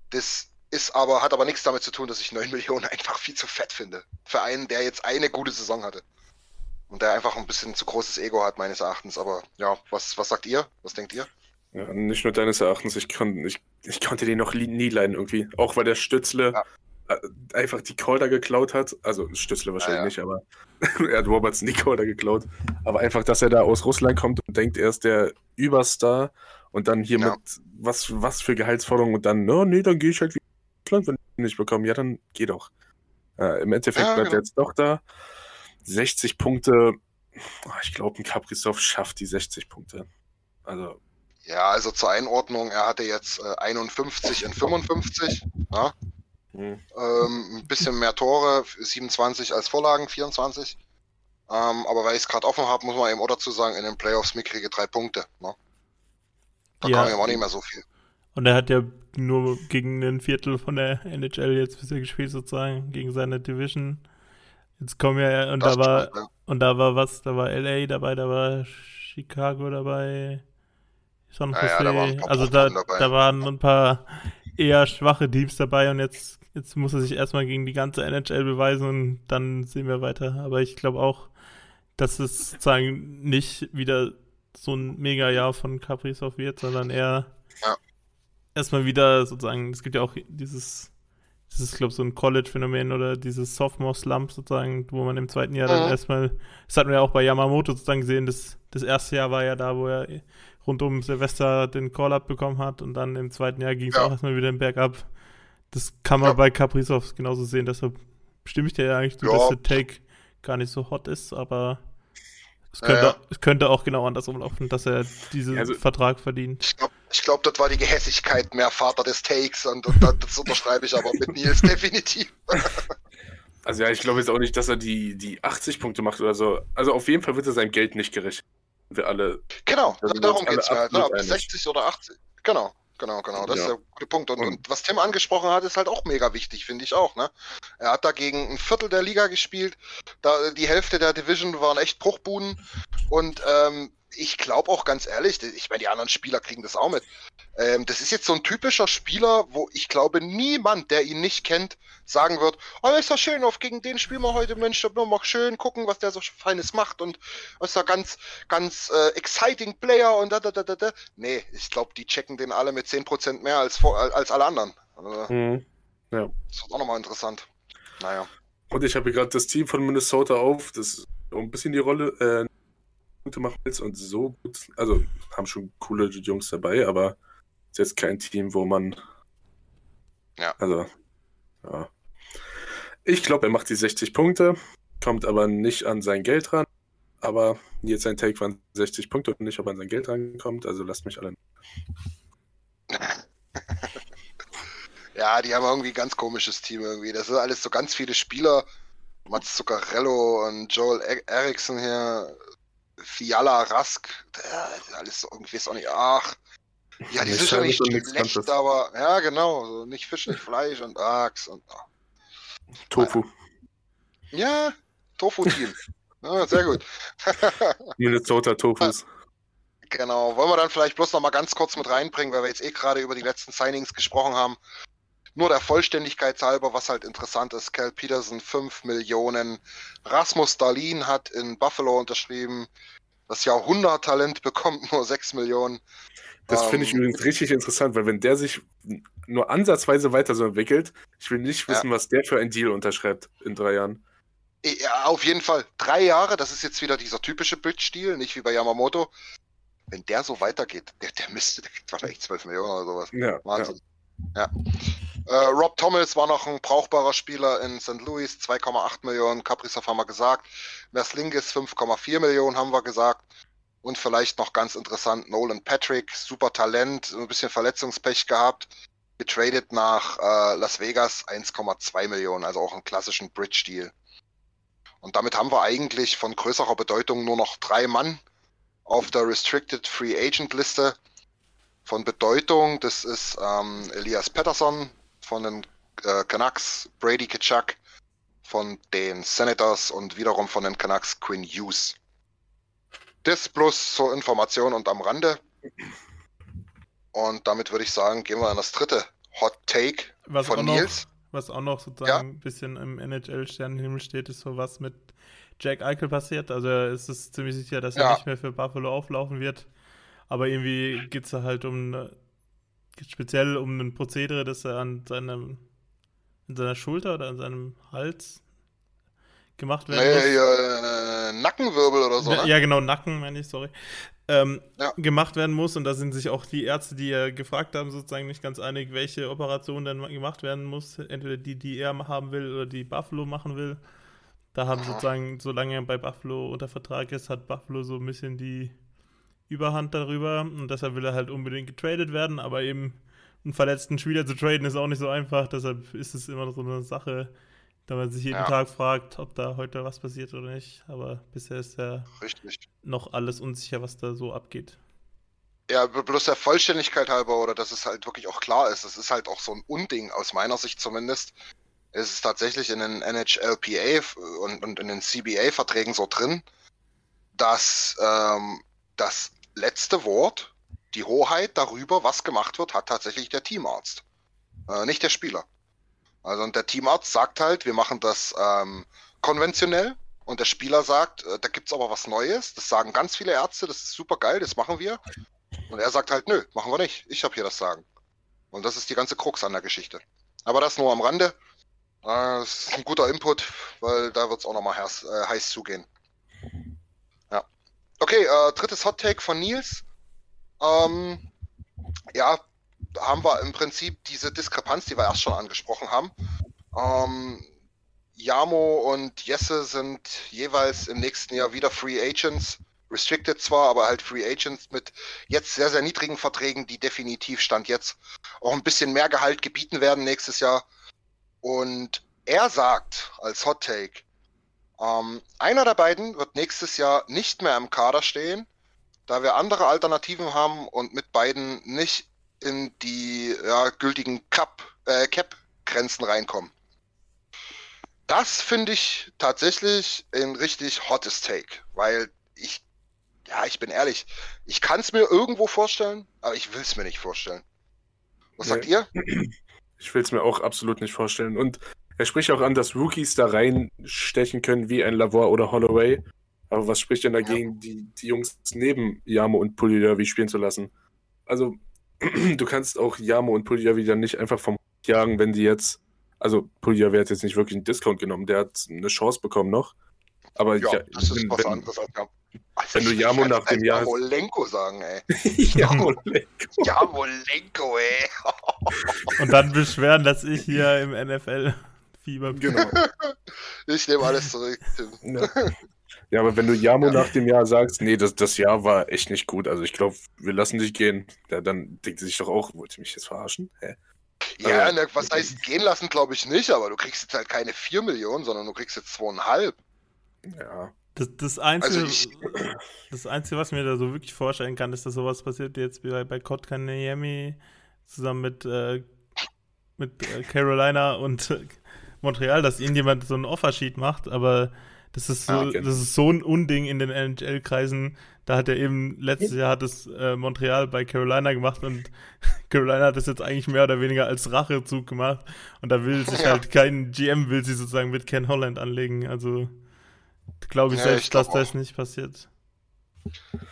Das ist aber, hat aber nichts damit zu tun, dass ich 9 Millionen einfach viel zu fett finde. Für einen, der jetzt eine gute Saison hatte. Und der einfach ein bisschen zu großes Ego hat, meines Erachtens. Aber ja, was, was sagt ihr? Was denkt ihr? Ja, nicht nur deines Erachtens, ich, kon, ich, ich konnte den noch nie leiden irgendwie. Auch weil der Stützle ja. Äh, einfach die Calder geklaut hat. Also Stützle wahrscheinlich ja, nicht, aber er hat Robertson die Calder geklaut. Aber einfach, dass er da aus Russland kommt und denkt, er ist der Überstar und dann hier mit was, was für Gehaltsforderungen und dann, no, nee, dann gehe ich halt wieder Russland, wenn ich nicht bekomme. Ja, dann geh doch. Äh, Im Endeffekt bleibt genau. er jetzt doch da. 60 Punkte. Ich glaube, ein Kaprizov schafft die 60 Punkte. Also ja, also zur Einordnung, er hatte jetzt äh, 51 in 55. Ja? Mhm. Ähm, ein bisschen mehr Tore, 27 als Vorlagen, 24. Ähm, aber weil ich es gerade offen habe, muss man eben auch dazu sagen, in den Playoffs mickrige drei Punkte. Ne? Da ja. kam ihm auch nicht mehr so viel. Und er hat ja nur gegen ein Viertel von der NHL jetzt bisher gespielt, sozusagen, gegen seine Division. Jetzt kommen ja, und das da war, ja. und da war was, da war LA dabei, da war Chicago dabei. San Jose. Ja, ja, da also da, da waren ein paar eher schwache Teams dabei und jetzt, jetzt muss er sich erstmal gegen die ganze NHL beweisen und dann sehen wir weiter. Aber ich glaube auch, dass es sozusagen nicht wieder so ein Mega-Jahr von Kaprizov wird, sondern eher erstmal wieder sozusagen, es gibt ja auch dieses, das ist, glaube ich, so ein College-Phänomen oder dieses Sophomore-Slump sozusagen, wo man im zweiten Jahr mhm. dann erstmal, das hatten wir ja auch bei Yamamoto sozusagen gesehen, das, das erste Jahr war ja da, wo er rund um Silvester den Call-Up bekommen hat und dann im zweiten Jahr ging es ja. auch erstmal wieder im Bergab. Das kann man ja. bei Kaprizov genauso sehen, deshalb stimme ich dir ja eigentlich zu, ja. dass der Take gar nicht so hot ist, aber es könnte, es könnte auch genau andersrum laufen, dass er diesen also, Vertrag verdient. Ich glaube, ich glaub, das war die Gehässigkeit mehr Vater des Takes und, und das unterschreibe ich aber mit Nils definitiv. Also ja, ich glaube jetzt auch nicht, dass er die, die 80 Punkte macht oder so. Also auf jeden Fall wird er sein Geld nicht gerecht wir alle. Genau, darum geht es mir halt. Ne? Ob 60 oder 80. Genau, genau, genau. Das ja. ist der gute Punkt. Und, und, was Tim angesprochen hat, ist halt auch mega wichtig, finde ich auch. Ne? Er hat dagegen ein Viertel der Liga gespielt. Da, die Hälfte der Division waren echt Bruchbuden. Und ähm, ich glaube auch ganz ehrlich, ich meine, die anderen Spieler kriegen das auch mit. Ähm, das ist jetzt so ein typischer Spieler, wo ich glaube, niemand, der ihn nicht kennt, sagen wird, oh, ist doch schön, auf gegen den spielen wir heute, Mensch, nur mal schön gucken, was der so Feines macht und ist da ganz, ganz äh, exciting Player und da, da, da, da, da. Nee, ich glaube, die checken den alle mit 10% mehr als, als alle anderen. Also, mhm. Ja. Das wird auch nochmal interessant. Naja. Und ich habe gerade das Team von Minnesota auf, das ein bisschen die Rolle, äh, Punkte machen willst und so gut, also haben schon coole Jungs dabei, aber ist jetzt kein Team, wo man. Ja. Also, ja. Ich glaube, er macht die 60 Punkte, kommt aber nicht an sein Geld ran. Aber jetzt sein Take waren 60 Punkte und nicht, ob er an sein Geld rankommt. Also lasst mich alle. ja, die haben irgendwie ein ganz komisches Team irgendwie. Das sind alles so ganz viele Spieler. Mats Zuccarello und Joel e- Eriksson hier. Fiala, Rask, äh, alles irgendwie ist auch nicht, ach, ja, die sind schon nicht schlecht, aber, ja, genau, so nicht Fisch, nicht Fleisch und Achs und, ach. Tofu. Ja, Tofu-Team. ja, sehr gut. Minnesota Tofus. Genau, wollen wir dann vielleicht bloß noch mal ganz kurz mit reinbringen, weil wir jetzt eh gerade über die letzten Signings gesprochen haben. Nur der Vollständigkeit halber, was halt interessant ist, Cal Peterson 5 Millionen. Rasmus Dalin hat in Buffalo unterschrieben. Das Jahrhunderttalent bekommt nur 6 Millionen. Das finde ich ähm, übrigens richtig interessant, weil wenn der sich nur ansatzweise weiter so entwickelt, ich will nicht wissen, ja. was der für ein Deal unterschreibt in drei Jahren. Ja, auf jeden Fall. Drei Jahre, das ist jetzt wieder dieser typische Bridge-Deal, nicht wie bei Yamamoto. Wenn der so weitergeht, der, der müsste, der kriegt wahrscheinlich 12 Millionen oder sowas. Ja, Wahnsinn. Ja. ja. Äh, Rob Thomas war noch ein brauchbarer Spieler in St. Louis, 2,8 Millionen. Kaprizov haben wir gesagt. Merslingis 5,4 Millionen haben wir gesagt. Und vielleicht noch ganz interessant, Nolan Patrick, super Talent, ein bisschen Verletzungspech gehabt, getradet nach äh, Las Vegas 1,2 Millionen, also auch einen klassischen Bridge-Deal. Und damit haben wir eigentlich von größerer Bedeutung nur noch drei Mann auf der Restricted Free Agent Liste. Von Bedeutung, das ist ähm, Elias Patterson, von den äh, Canucks Brady Kitchuk, von den Senators und wiederum von den Canucks Quinn Hughes. Das bloß zur Information und am Rande. Und damit würde ich sagen, gehen wir an das dritte Hot Take was von Nils. Noch, was auch noch sozusagen ja? ein bisschen im NHL-Sternenhimmel steht, ist so was mit Jack Eichel passiert. Also ist es ziemlich sicher, dass er ja. nicht mehr für Buffalo auflaufen wird. Aber irgendwie geht es halt um speziell um ein Prozedere, das er an seinem in seiner Schulter oder an seinem Hals gemacht werden nee, muss. Ja, äh, Nackenwirbel oder so. Ne? Ja, genau, Nacken, meine ich, sorry. Ähm, ja. gemacht werden muss und da sind sich auch die Ärzte, die er gefragt haben, sozusagen nicht ganz einig, welche Operation denn gemacht werden muss. Entweder die, die er haben will oder die Buffalo machen will. Da haben Aha. sozusagen, solange er bei Buffalo unter Vertrag ist, hat Buffalo so ein bisschen die Überhand darüber und deshalb will er halt unbedingt getradet werden, aber eben einen verletzten Spieler zu traden ist auch nicht so einfach, deshalb ist es immer so eine Sache, da man sich jeden ja. Tag fragt, ob da heute was passiert oder nicht, aber bisher ist ja Richtig. noch alles unsicher, was da so abgeht. Ja, bloß der Vollständigkeit halber oder dass es halt wirklich auch klar ist, das ist halt auch so ein Unding, aus meiner Sicht zumindest. Es ist tatsächlich in den NHLPA und, und in den CBA-Verträgen so drin, dass ähm, das letzte Wort, die Hoheit darüber, was gemacht wird, hat tatsächlich der Teamarzt, äh, nicht der Spieler. Also und der Teamarzt sagt halt, wir machen das ähm, konventionell und der Spieler sagt, äh, da gibt's aber was Neues. Das sagen ganz viele Ärzte, das ist super geil, das machen wir. Und er sagt halt, nö, machen wir nicht. Ich habe hier das Sagen. Und das ist die ganze Krux an der Geschichte. Aber das nur am Rande. Äh, das ist ein guter Input, weil da wird's auch nochmal heiß, äh, heiß zugehen. Okay, äh, drittes Hot Take von Nils. Ähm, ja, haben wir im Prinzip diese Diskrepanz, die wir erst schon angesprochen haben. Ähm, Yamo und Jesse sind jeweils im nächsten Jahr wieder Free Agents. Restricted zwar, aber halt Free Agents mit jetzt sehr, sehr niedrigen Verträgen, die definitiv Stand jetzt auch ein bisschen mehr Gehalt gebieten werden nächstes Jahr. Und er sagt als Hot Take, ähm, einer der beiden wird nächstes Jahr nicht mehr im Kader stehen, da wir andere Alternativen haben und mit beiden nicht in die ja, gültigen Cup, äh, Cap-Grenzen reinkommen. Das finde ich tatsächlich ein richtig hottes Take, weil ich ja, ich bin ehrlich, ich kann es mir irgendwo vorstellen, aber ich will es mir nicht vorstellen. Was sagt ihr? Ich will es mir auch absolut nicht vorstellen. Und er spricht auch an, dass Rookies da reinstechen können wie ein Lavor oder Holloway. Aber was spricht denn dagegen, ja. die, die Jungs neben Yamo und Pulidavi spielen zu lassen? Also, du kannst auch Yamo und Pulidavi dann nicht einfach vom jagen, wenn die jetzt. Also, Pulidavi hat jetzt nicht wirklich einen Discount genommen, der hat eine Chance bekommen noch. Aber ja, ja das ist wenn, was anderes als also wenn du Jamo nach dem Jahr. Jamolenko sagen, ey. Jamolenko. Jamolenko, ey. Und dann beschweren, dass ich hier im NFL-Fieber bin. Genau. Ich nehme alles zurück, Tim. Ja. ja. aber wenn du Jamo ja. nach dem Jahr sagst, nee, das, das Jahr war echt nicht gut, also ich glaube, wir lassen dich gehen, ja, dann denkt sie sich doch auch, wollt ihr mich jetzt verarschen? Hä? Ja, also, ne, was heißt gehen lassen, glaube ich nicht, aber du kriegst jetzt halt keine 4 Millionen, sondern du kriegst jetzt 2,5. Ja. Das, das, Einzige, also ich, das Einzige, was mir da so wirklich vorstellen kann, ist, dass sowas passiert jetzt wie bei, bei Kotkaniemi zusammen mit, äh, mit äh, Carolina und äh, Montreal, dass irgendjemand so ein Offersheet macht, aber das ist so, ah, okay. das ist so ein Unding in den NHL-Kreisen. Da hat er eben, letztes Jahr hat es äh, Montreal bei Carolina gemacht und Carolina hat das jetzt eigentlich mehr oder weniger als Rachezug gemacht. Und da will sich ja. halt kein GM will sie sozusagen mit Ken Holland anlegen. Also glaube ich ja, selbst, ich glaub dass auch. das nicht passiert.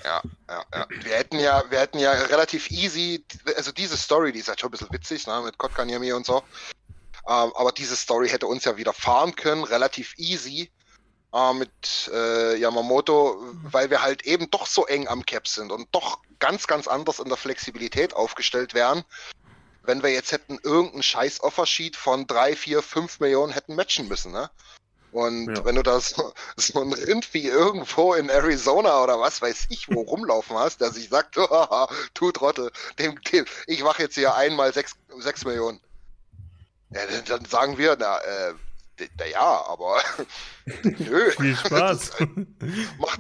Ja, ja, ja. Wir hätten ja, wir hätten ja relativ easy, also diese Story, die ist halt schon ein bisschen witzig, ne, mit Kotkaniemi und so. Ähm, aber diese Story hätte uns ja wieder fahren können, relativ easy äh, mit äh, Yamamoto, weil wir halt eben doch so eng am Cap sind und doch ganz, ganz anders in der Flexibilität aufgestellt wären, wenn wir jetzt hätten irgendeinen scheiß Offersheet von drei, vier, fünf Millionen hätten matchen müssen, ne? Und ja. wenn du da so, so ein Rindvieh irgendwo in Arizona oder was weiß ich wo rumlaufen hast, der sich sagt, oh, tu Trottel, dem, dem, ich mache jetzt hier einmal sechs, sechs Millionen. Ja, dann sagen wir, na, äh, na ja, aber nö. Viel Spaß. macht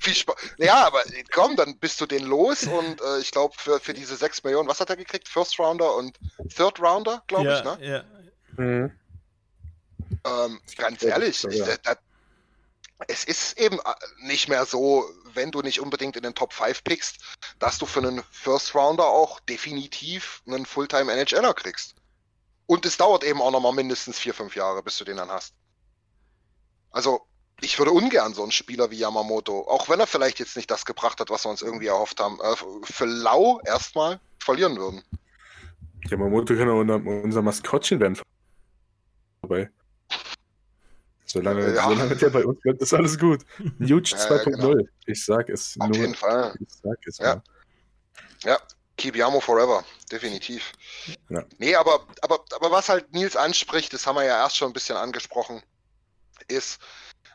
viel Spaß. Ja, aber komm, dann bist du den los und äh, ich glaube für, für diese 6 Millionen, was hat er gekriegt? First Rounder und Third Rounder, glaube ja, ich, ne? Ja. Mhm. Ähm, ganz ehrlich, ja. ich, das, es ist eben äh, nicht mehr so, wenn du nicht unbedingt in den Top 5 pickst, dass du für einen First Rounder auch definitiv einen Fulltime NHLer kriegst. Und es dauert eben auch nochmal mindestens 4, 5 Jahre, bis du den dann hast. Also, ich würde ungern so einen Spieler wie Yamamoto, auch wenn er vielleicht jetzt nicht das gebracht hat, was wir uns irgendwie erhofft haben, äh, für lau erstmal verlieren würden. Yamamoto kann auch unser Maskottchen werden. Vorbei. Solange, ja. solange der bei uns bleibt, ist alles gut. Huge 2.0. Genau. Ich sag es Auf nur. jeden Fall. Ich sag es ja. Ja, keep Yamo forever. Definitiv. Ja. Nee, aber, aber, aber was halt Nils anspricht, das haben wir ja erst schon ein bisschen angesprochen, ist,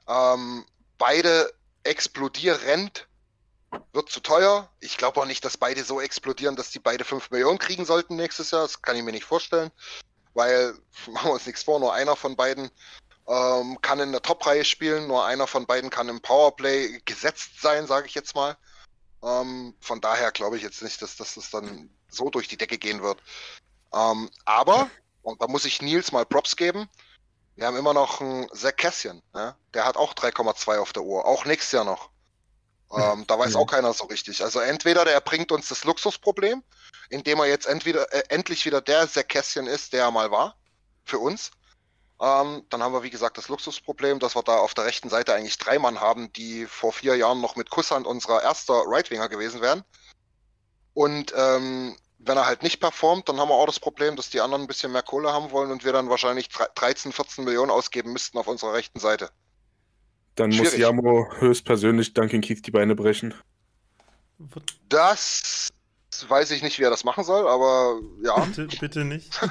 ähm, beide explodierend wird zu teuer. Ich glaube auch nicht, dass beide so explodieren, dass die beide 5 Millionen kriegen sollten nächstes Jahr. Das kann ich mir nicht vorstellen. Weil, machen wir uns nichts vor, nur einer von beiden ähm, kann in der Top-Reihe spielen, nur einer von beiden kann im Powerplay gesetzt sein, sage ich jetzt mal. Ähm, von daher glaube ich jetzt nicht, dass, dass das dann so durch die Decke gehen wird. Ähm, aber, und da muss ich Nils mal Props geben, wir haben immer noch einen Zach Cassian, ne? der hat auch 3,2 auf der Uhr, auch nächstes Jahr noch. Ähm, da weiß auch keiner so richtig. Also entweder der bringt uns das Luxusproblem, indem er jetzt entweder, äh, endlich wieder der Zach Cassian ist, der er mal war, für uns, ähm, dann haben wir, wie gesagt, das Luxusproblem, dass wir da auf der rechten Seite eigentlich drei Mann haben, die vor vier Jahren noch mit Kusshand unser erster Right-Winger gewesen wären. Und ähm, wenn er halt nicht performt, dann haben wir auch das Problem, dass die anderen ein bisschen mehr Kohle haben wollen und wir dann wahrscheinlich 13, 14 Millionen ausgeben müssten auf unserer rechten Seite. Dann Schwierig. muss Jamo höchstpersönlich Duncan Keith die Beine brechen. Das weiß ich nicht, wie er das machen soll, aber ja. Bitte, bitte nicht.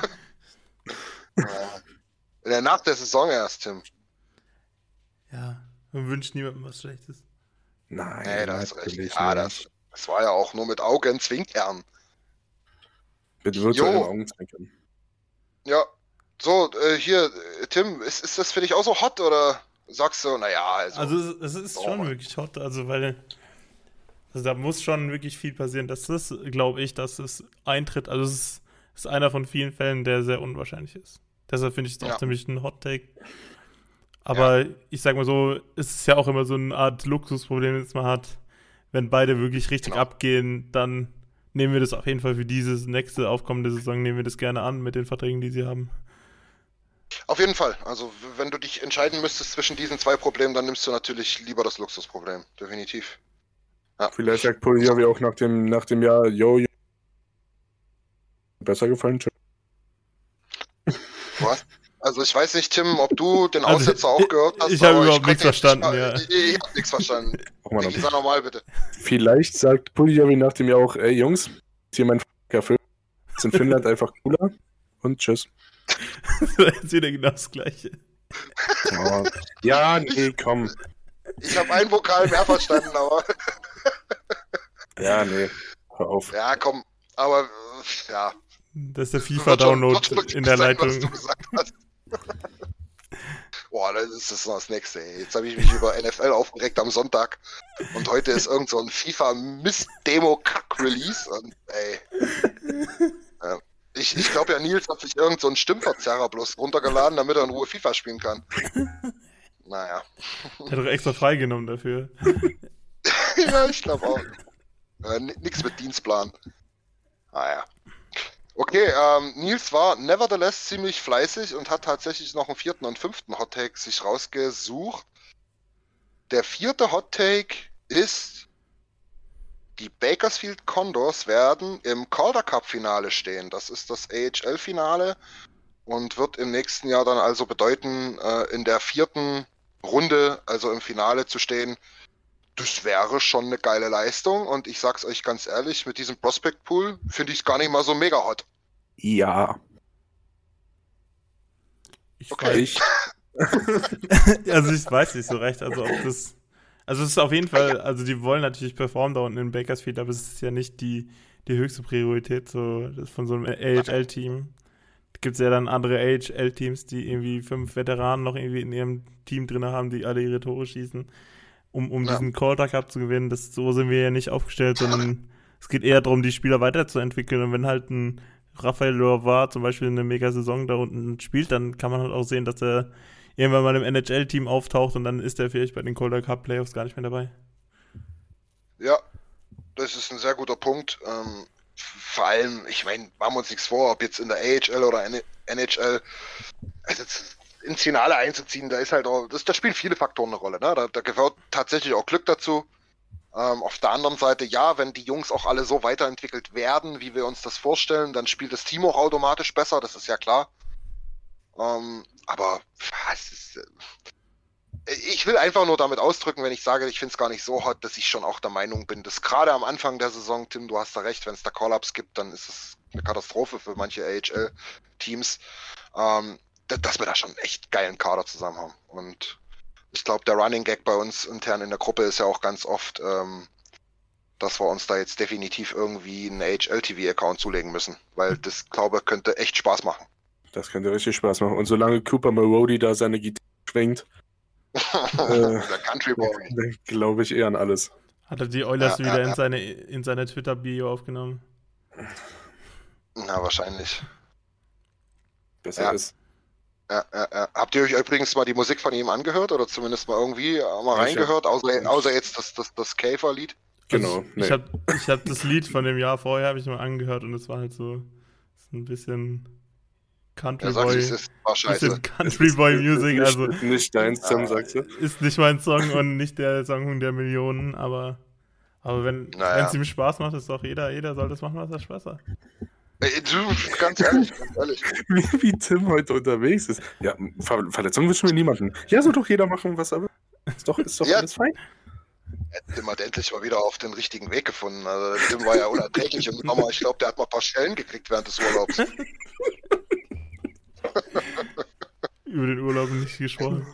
Ja, nach der Saison erst, Tim. Ja, man wünscht niemandem was Schlechtes. Nein, nee, das ist recht. Ja, das, das war ja auch nur mit Augenzwinkern. Mit virtuellen Augenzwinkern. Ja, so, äh, hier, Tim, ist, ist das für dich auch so hot oder sagst du, naja, also. Also, es ist oh, schon wirklich hot, also, weil. Also, da muss schon wirklich viel passieren, dass das, glaube ich, dass es eintritt. Also, es ist, ist einer von vielen Fällen, der sehr unwahrscheinlich ist. Deshalb finde ich es auch ja. ziemlich ein Hot Take. Aber ja. ich sag mal so, es ist ja auch immer so eine Art Luxusproblem, das man hat. wenn beide wirklich richtig genau. abgehen, dann nehmen wir das auf jeden Fall für diese nächste aufkommende Saison, nehmen wir das gerne an mit den Verträgen, die sie haben. Auf jeden Fall. Also, wenn du dich entscheiden müsstest zwischen diesen zwei Problemen, dann nimmst du natürlich lieber das Luxusproblem. Definitiv. Ja. Vielleicht sagt Poliovi auch nach dem, nach dem Jahr, yo, yo, besser gefallen. Was? Also ich weiß nicht, Tim, ob du den also, Aussetzer also, auch gehört hast. Ich habe überhaupt nichts verstanden, ich, ja. Ich, ich, ich habe nichts verstanden. Ich sag nochmal bitte. Vielleicht sagt Puljovi nach dem Jahr auch, ey Jungs, hier mein Kaffee. Ist in Finnland einfach cooler. Und tschüss. das jetzt wieder genau das Gleiche. Oh. Ja, nee, komm. Ich habe ein Vokal mehr verstanden, aber. ja, nee. Hör auf. Ja, komm. Aber, ja. Das ist der FIFA-Download in der Leitung. Boah, das ist das, das nächste. Ey. Jetzt habe ich mich über NFL aufgeregt am Sonntag und heute ist irgend so ein FIFA-Mist-Demo-Kack-Release und ey. Ja. Ich, ich glaube ja, Nils hat sich irgend so einen Stimmverzerrer bloß runtergeladen, damit er in Ruhe FIFA spielen kann. Naja. Er hat doch extra freigenommen dafür. ja, ich glaube auch. Äh, nix mit Dienstplan. Naja. Okay, ähm, Nils war nevertheless ziemlich fleißig und hat tatsächlich noch einen vierten und fünften Hottake sich rausgesucht. Der vierte Hottake ist, die Bakersfield Condors werden im Calder Cup Finale stehen. Das ist das AHL Finale und wird im nächsten Jahr dann also bedeuten, äh, in der vierten Runde, also im Finale zu stehen. Das wäre schon eine geile Leistung und ich sag's euch ganz ehrlich, mit diesem Prospect Pool finde ich es gar nicht mal so mega hot. Ja. Ich okay. weiß. also ich weiß nicht so recht, also ob das. Also es ist auf jeden Fall, also die wollen natürlich performen da unten in Bakersfield, aber es ist ja nicht die, die höchste Priorität so von so einem AHL-Team. Gibt es ja dann andere AHL-Teams, die irgendwie fünf Veteranen noch irgendwie in ihrem Team drin haben, die alle ihre Tore schießen, um, um ja. diesen Calder Cup zu gewinnen. Das, so sind wir ja nicht aufgestellt, sondern es geht eher darum, die Spieler weiterzuentwickeln. Und wenn halt ein Raphael Loiva zum Beispiel eine Mega-Saison da unten spielt, dann kann man halt auch sehen, dass er irgendwann mal im NHL-Team auftaucht und dann ist er vielleicht bei den Calder Cup Playoffs gar nicht mehr dabei. Ja, das ist ein sehr guter Punkt. Ähm, vor allem, ich meine, machen wir uns nichts vor, ob jetzt in der AHL oder NHL, also ins Finale einzuziehen, da ist halt auch, das, da spielen viele Faktoren eine Rolle. Ne? Da, da gehört tatsächlich auch Glück dazu. Ähm, auf der anderen Seite, ja, wenn die Jungs auch alle so weiterentwickelt werden, wie wir uns das vorstellen, dann spielt das Team auch automatisch besser, das ist ja klar. Ähm, aber ist, äh, ich will einfach nur damit ausdrücken, wenn ich sage, ich finde es gar nicht so hot, dass ich schon auch der Meinung bin, dass gerade am Anfang der Saison, Tim, du hast da recht, wenn es da Call-Ups gibt, dann ist es eine Katastrophe für manche AHL-Teams, ähm, dass wir da schon echt geilen Kader zusammen haben. Und ich glaube, der Running Gag bei uns intern in der Gruppe ist ja auch ganz oft, ähm, dass wir uns da jetzt definitiv irgendwie einen HLTV-Account zulegen müssen, weil das, glaube ich, könnte echt Spaß machen. Das könnte richtig Spaß machen. Und solange Cooper Marody da seine Gitarre schwingt, äh, der Country Boy. glaube ich eher an alles. Hat er die Oilers ja, wieder ja, in seine, in seine Twitter-Bio aufgenommen? Na, wahrscheinlich. Besser ist. Ja, ja, ja. Habt ihr euch übrigens mal die Musik von ihm angehört oder zumindest mal irgendwie mal reingehört, außer, außer jetzt das, das, das Käfer-Lied? Genau. Also, nee. Ich habe ich hab das Lied von dem Jahr vorher habe ich mal angehört und es war halt so ein bisschen Country Boy. Ist, bisschen Country Boy Music, also nicht dein Song, sagst du? Ist nicht mein Song und nicht der Song der Millionen, aber aber wenn naja. es ihm Spaß macht, ist doch jeder, jeder soll das machen, was er Spaß hat. Ey, du, ganz ehrlich, ganz ehrlich. Wie, wie Tim heute unterwegs ist. Ja, Ver Verletzungen wünschen wir niemanden. Ja, soll doch jeder machen, was er will. Ist doch, ist doch ja. alles fein. Tim hat endlich mal wieder auf den richtigen Weg gefunden. Also, Tim war ja unerträglich und Mama, ich glaube, der hat mal ein paar Stellen gekriegt während des Urlaubs. Über den Urlaub nicht gesprochen.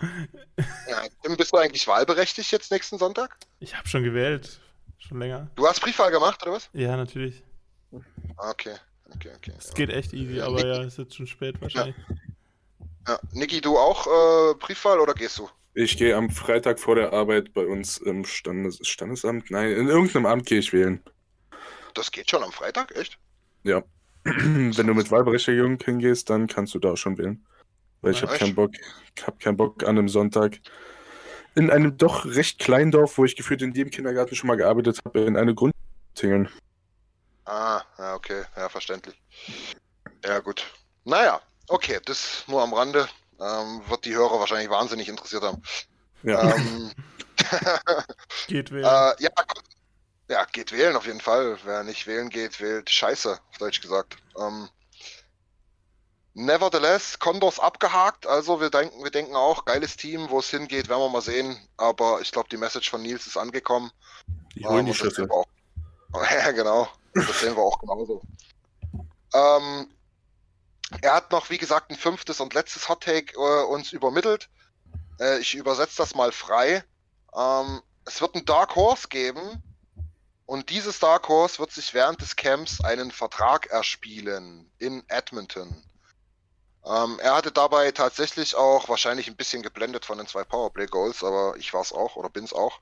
Ja, Tim, bist du eigentlich wahlberechtigt jetzt nächsten Sonntag? Ich habe schon gewählt. Schon länger. Du hast Briefwahl gemacht, oder was? Ja, natürlich. Okay okay, okay. Es geht echt easy, aber Nick, ja, ist jetzt schon spät wahrscheinlich. Ja. ja. Niki, du auch äh, Briefwahl oder gehst du? Ich gehe am Freitag vor der Arbeit bei uns im Standes Standesamt. Nein, in irgendeinem Amt gehe ich wählen. Das geht schon am Freitag, echt? Ja. Wenn du mit Wahlberechtigung hingehst, dann kannst du da auch schon wählen. Weil ich habe keinen Bock, hab keinen Bock an einem Sonntag in einem doch recht kleinen Dorf, wo ich gefühlt in dem Kindergarten schon mal gearbeitet habe, in eine Grundtingeln. Ah, ja, okay, ja, verständlich. Ja, gut. Naja, okay, das nur am Rande. Ähm, wird die Hörer wahrscheinlich wahnsinnig interessiert haben. Ja. Ähm, geht wählen. Äh, ja, ja, geht wählen auf jeden Fall. Wer nicht wählen geht, wählt Scheiße, auf Deutsch gesagt. Ähm, nevertheless, Condors abgehakt. Also wir denken, wir denken auch, geiles Team, wo es hingeht, werden wir mal sehen. Aber ich glaube, die Message von Nils ist angekommen. Die holen ähm, die Schüsse. Ja, genau. Das sehen wir auch genauso. Ähm, er hat noch, wie gesagt, ein fünftes und letztes Hot Take äh, uns übermittelt. Äh, ich übersetze das mal frei. Ähm, es wird ein Dark Horse geben. Und dieses Dark Horse wird sich während des Camps einen Vertrag erspielen in Edmonton. Ähm, er hatte dabei tatsächlich auch wahrscheinlich ein bisschen geblendet von den zwei Powerplay Goals, aber ich war es auch oder bin es auch.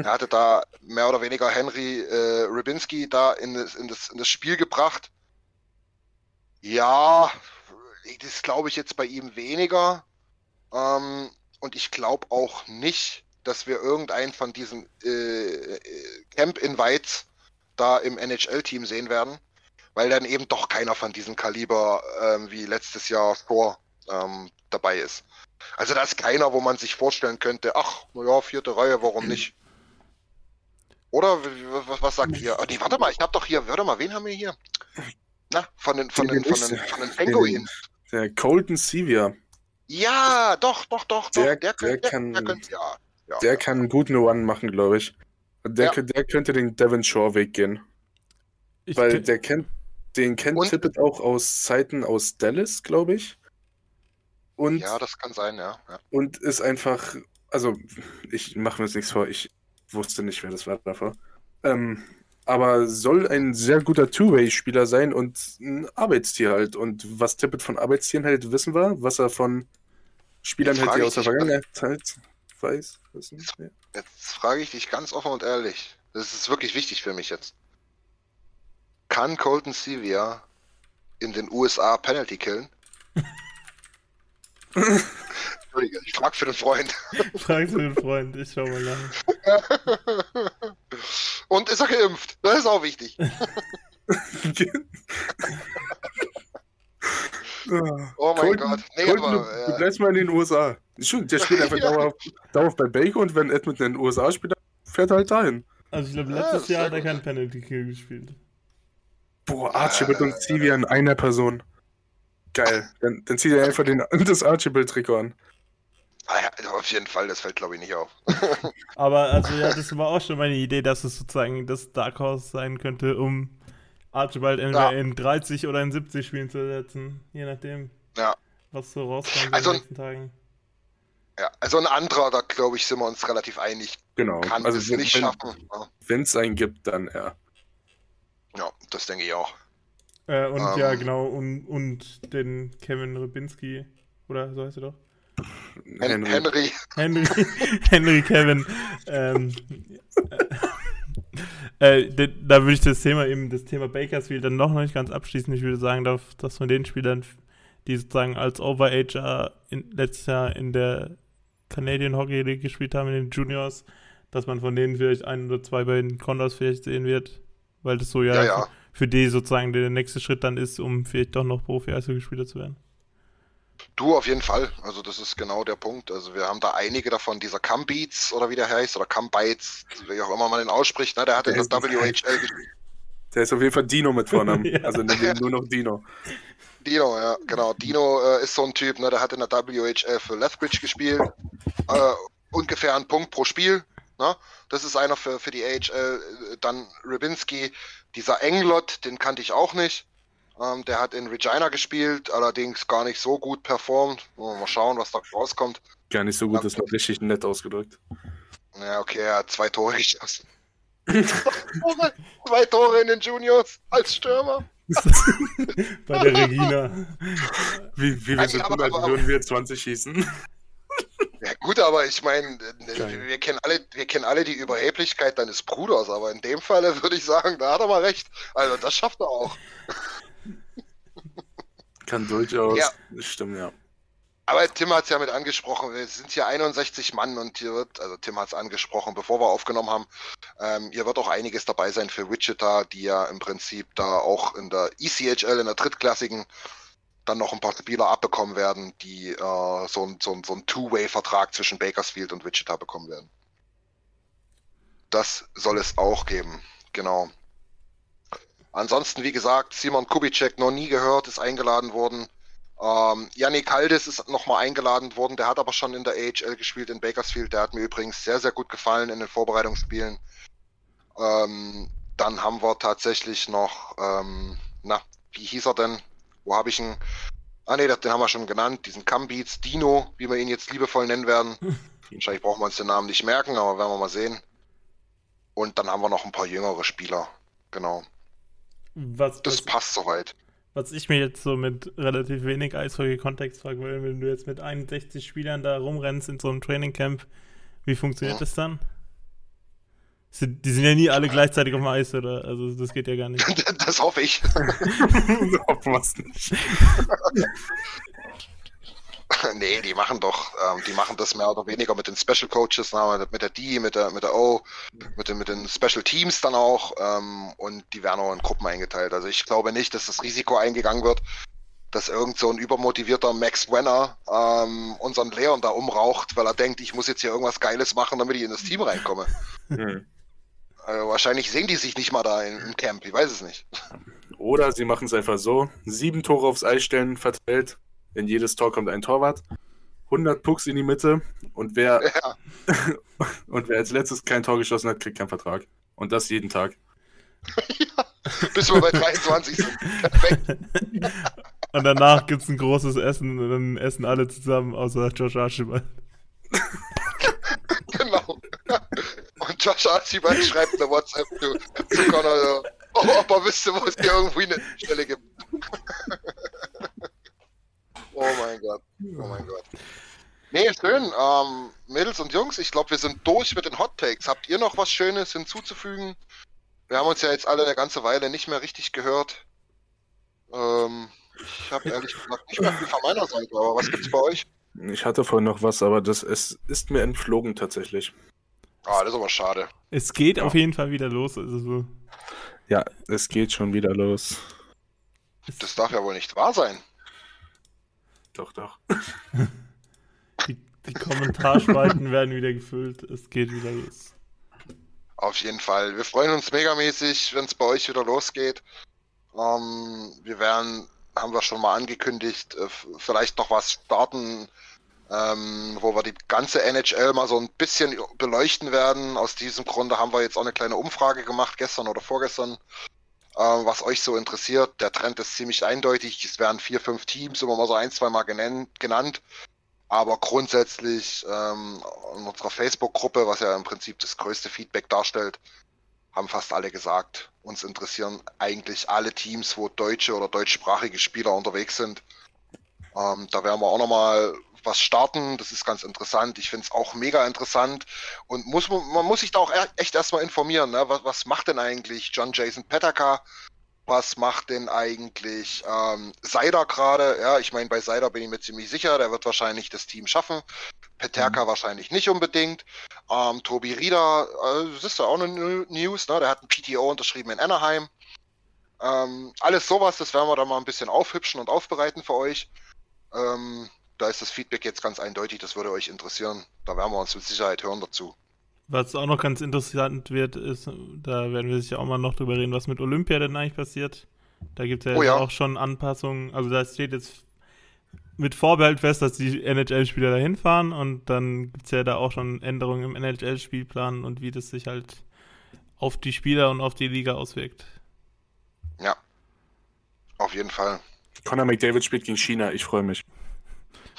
Er hatte da mehr oder weniger Henry äh, Rybinski da in das, in, das, in das Spiel gebracht. Ja, das glaube ich jetzt bei ihm weniger. Ähm, und ich glaube auch nicht, dass wir irgendeinen von diesen äh, Camp-Invites da im NHL-Team sehen werden, weil dann eben doch keiner von diesem Kaliber ähm, wie letztes Jahr Score ähm, dabei ist. Also da ist keiner, wo man sich vorstellen könnte, ach, naja, vierte Reihe, warum nicht? Oder was, sagt ihr? Oh, nee, warte mal, ich habe doch hier, warte mal, wen haben wir hier? Na, von den, von den, von den, von den Penguins. Der Colton Sevier. Ja, doch, doch, doch, doch. Der, der, der, kann, der, könnte, ja, ja, der kann einen guten One machen, glaube ich. Der, ja. der könnte den Devon Shore Weg gehen. Ich Weil der kennt, den kennt und? Tippett auch aus Zeiten aus Dallas, glaube ich. Und, ja, das kann sein, ja. ja. Und ist einfach, also ich mache mir jetzt nichts vor, ich wusste nicht, wer das war davor. Ähm, aber soll ein sehr guter Two-Way-Spieler sein und ein Arbeitstier halt. Und was Tippett von Arbeitstieren hält, wissen wir. Was er von Spielern die aus der Vergangenheit halt weiß. Wissen. Ja. Jetzt frage ich dich ganz offen und ehrlich. Das ist wirklich wichtig für mich jetzt. Kann Colton Sevilla in den USA Penalty killen? Entschuldige, ich frage für den Freund. Frag für den Freund, ich schau mal nach. Und ist er geimpft? Das ist auch wichtig. oh mein Colton, Gott. Nee, Colton, aber, du, du, bleibst mal in den USA. Schon, der spielt einfach dauerhaft, dauerhaft bei Baker und wenn Edmonton in den USA spielt, fährt er halt dahin. Also ich glaube, letztes ja, Jahr hat er keinen Penalty Kill gespielt. Boah, Archibald und Stevie in einer Person. Geil. Dann, dann zieht er einfach den, das Archibald-Trikot an. Ah ja, auf jeden Fall, das fällt glaube ich nicht auf. Aber also ja, das war auch schon meine Idee, dass es sozusagen das Dark Horse sein könnte, um Archibald entweder ja. in 30 oder in 70 Spielen zu ersetzen. Je nachdem, ja. was so rauskommt also, in den nächsten Tagen. Ja, also ein anderer, da glaube ich, sind wir uns relativ einig. Genau. Kann also es wenn, nicht schaffen. Wenn es einen gibt, dann ja. Ja, das denke ich auch. Äh, und ähm, ja, genau, und, und den Kevin Rybinski, oder so heißt er doch? Henry. Henry. Henry, Henry Kevin. ähm, äh, äh, da würde ich das Thema eben, das Thema Bakersfield dann noch nicht ganz abschließen. Ich würde sagen, dass, dass von den Spielern, die sozusagen als Overager in, letztes Jahr in der Canadian Hockey League gespielt haben, in den Juniors, dass man von denen vielleicht ein oder zwei bei den Condors vielleicht sehen wird, weil das so ja, ja, ja. für die sozusagen der nächste Schritt dann ist, um vielleicht doch noch Profi-Eishockeyspieler zu werden. Du auf jeden Fall. Also das ist genau der Punkt. Also wir haben da einige davon, dieser Cumbeats oder wie der heißt, oder Cumbites, wie auch immer man den ausspricht, ne? der hat der in der WHL gespielt. Der ist auf jeden Fall Dino mit Vornamen. ja. Also nur noch Dino. Dino, ja, genau. Dino äh, ist so ein Typ, ne, der hat in der WHL für Lethbridge gespielt. Äh, ungefähr ein Punkt pro Spiel. Ne? Das ist einer für, für die AHL. Dann Rybinski, dieser Englot, den kannte ich auch nicht. Ähm, der hat in Regina gespielt, allerdings gar nicht so gut performt. Mal schauen, was da rauskommt. Gar nicht so gut, das ist richtig nett ausgedrückt. Ja, okay, er hat zwei Tore geschossen. zwei Tore in den Juniors als Stürmer. Bei der Regina. Wie, wie wir sind, als würden wir 20 schießen. Ja gut, aber ich meine, wir kennen alle, wir kennen alle die Überheblichkeit deines Bruders, aber in dem Falle würde ich sagen, da hat er mal recht. Also das schafft er auch. Kann durchaus. Ja. Stimmt, ja. Aber Tim hat es ja mit angesprochen, wir sind hier 61 Mann und hier wird, also Tim hat es angesprochen, bevor wir aufgenommen haben, ähm, hier wird auch einiges dabei sein für Wichita, die ja im Prinzip da auch in der ECHL, in der drittklassigen, dann noch ein paar Spieler abbekommen werden, die äh, so, ein, so, ein, so ein Two-Way-Vertrag zwischen Bakersfield und Wichita bekommen werden. Das soll es auch geben, genau. Ansonsten, wie gesagt, Simon Kubicek noch nie gehört, ist eingeladen worden. Ähm, Yannick Haldes ist nochmal eingeladen worden, der hat aber schon in der AHL gespielt in Bakersfield. Der hat mir übrigens sehr, sehr gut gefallen in den Vorbereitungsspielen. Ähm, dann haben wir tatsächlich noch, ähm, na, wie hieß er denn? Wo habe ich ihn? Ah ne, den haben wir schon genannt, diesen Cambeats, Dino, wie wir ihn jetzt liebevoll nennen werden. Wahrscheinlich brauchen wir uns den Namen nicht merken, aber werden wir mal sehen. Und dann haben wir noch ein paar jüngere Spieler. Genau. Was, das was, passt soweit. Was ich mir jetzt so mit relativ wenig Eishockey-Kontext frage, wenn du jetzt mit 61 Spielern da rumrennst in so einem Trainingcamp, wie funktioniert ja. das dann? Die sind ja nie alle gleichzeitig auf dem Eis, oder? Also das geht ja gar nicht. Das hoffe ich. Hoffen wir es nicht. nee, die machen doch, ähm, die machen das mehr oder weniger mit den Special Coaches, na, mit der D, mit der, mit der O, mit den, mit den Special Teams dann auch ähm, und die werden auch in Gruppen eingeteilt. Also ich glaube nicht, dass das Risiko eingegangen wird, dass irgend so ein übermotivierter Max Wenner ähm, unseren Leon da umraucht, weil er denkt, ich muss jetzt hier irgendwas Geiles machen, damit ich in das Team reinkomme. Hm. Also wahrscheinlich sehen die sich nicht mal da im Camp, ich weiß es nicht. Oder sie machen es einfach so: sieben Tore aufs Eis stellen, verteilt, in jedes Tor kommt ein Torwart. 100 Pucks in die Mitte und wer, ja. und wer als letztes kein Tor geschossen hat, kriegt keinen Vertrag. Und das jeden Tag. ja, bis wir bei 23 sind. Perfekt. Und danach gibt es ein großes Essen und dann essen alle zusammen, außer Josh Archibald. genau. Und Josh Archibald schreibt eine WhatsApp zu, zu Connor, oh, ob er wüsste, wo es hier irgendwie eine Stelle gibt. Oh mein Gott. Oh mein Gott. Nee, schön. Ähm, Mädels und Jungs, ich glaube, wir sind durch mit den Hot Takes. Habt ihr noch was Schönes hinzuzufügen? Wir haben uns ja jetzt alle eine ganze Weile nicht mehr richtig gehört. Ähm, ich habe ehrlich gesagt nicht mehr viel von meiner Seite, aber was gibt's bei euch? Ich hatte vorhin noch was, aber das es ist mir entflogen tatsächlich. Ah, das ist aber schade. Es geht ja. auf jeden Fall wieder los. Also so. Ja, es geht schon wieder los. Das darf ja wohl nicht wahr sein. Doch, doch. Die, die Kommentarspalten werden wieder gefüllt. Es geht wieder los. Auf jeden Fall. Wir freuen uns megamäßig, wenn es bei euch wieder losgeht. Ähm, wir werden, haben wir schon mal angekündigt, äh, vielleicht noch was starten, ähm, wo wir die ganze NHL mal so ein bisschen beleuchten werden. Aus diesem Grunde haben wir jetzt auch eine kleine Umfrage gemacht, gestern oder vorgestern, was euch so interessiert. Der Trend ist ziemlich eindeutig. Es werden vier, fünf Teams immer mal so ein, zwei Mal genannt. Aber grundsätzlich ähm, in unserer Facebook-Gruppe, was ja im Prinzip das größte Feedback darstellt, haben fast alle gesagt, uns interessieren eigentlich alle Teams, wo deutsche oder deutschsprachige Spieler unterwegs sind. Ähm, da werden wir auch nochmal was starten. Das ist ganz interessant. Ich finde es auch mega interessant. Und muss, man muss sich da auch e-, echt erstmal informieren. Ne? Was, was macht denn eigentlich John Jason Petaka? Was macht denn eigentlich ähm, Seider gerade? Ja, ich meine, bei Seider bin ich mir ziemlich sicher, der wird wahrscheinlich das Team schaffen. Peterka mhm. wahrscheinlich nicht unbedingt. Ähm, Tobi Rieder, äh, das ist ja auch eine News, ne? der hat ein PTO unterschrieben in Anaheim. Ähm, alles sowas, das werden wir dann mal ein bisschen aufhübschen und aufbereiten für euch. Ähm, da ist das Feedback jetzt ganz eindeutig, das würde euch interessieren. Da werden wir uns mit Sicherheit hören dazu. Was auch noch ganz interessant wird, ist, da werden wir sicher auch mal noch drüber reden, was mit Olympia denn eigentlich passiert. Da gibt es ja, oh ja, auch schon Anpassungen. Also da steht jetzt mit Vorbehalt fest, dass die NHL-Spieler da hinfahren und dann gibt es ja da auch schon Änderungen im NHL-Spielplan und wie das sich halt auf die Spieler und auf die Liga auswirkt. Ja, auf jeden Fall. Conor McDavid spielt gegen China, ich freue mich.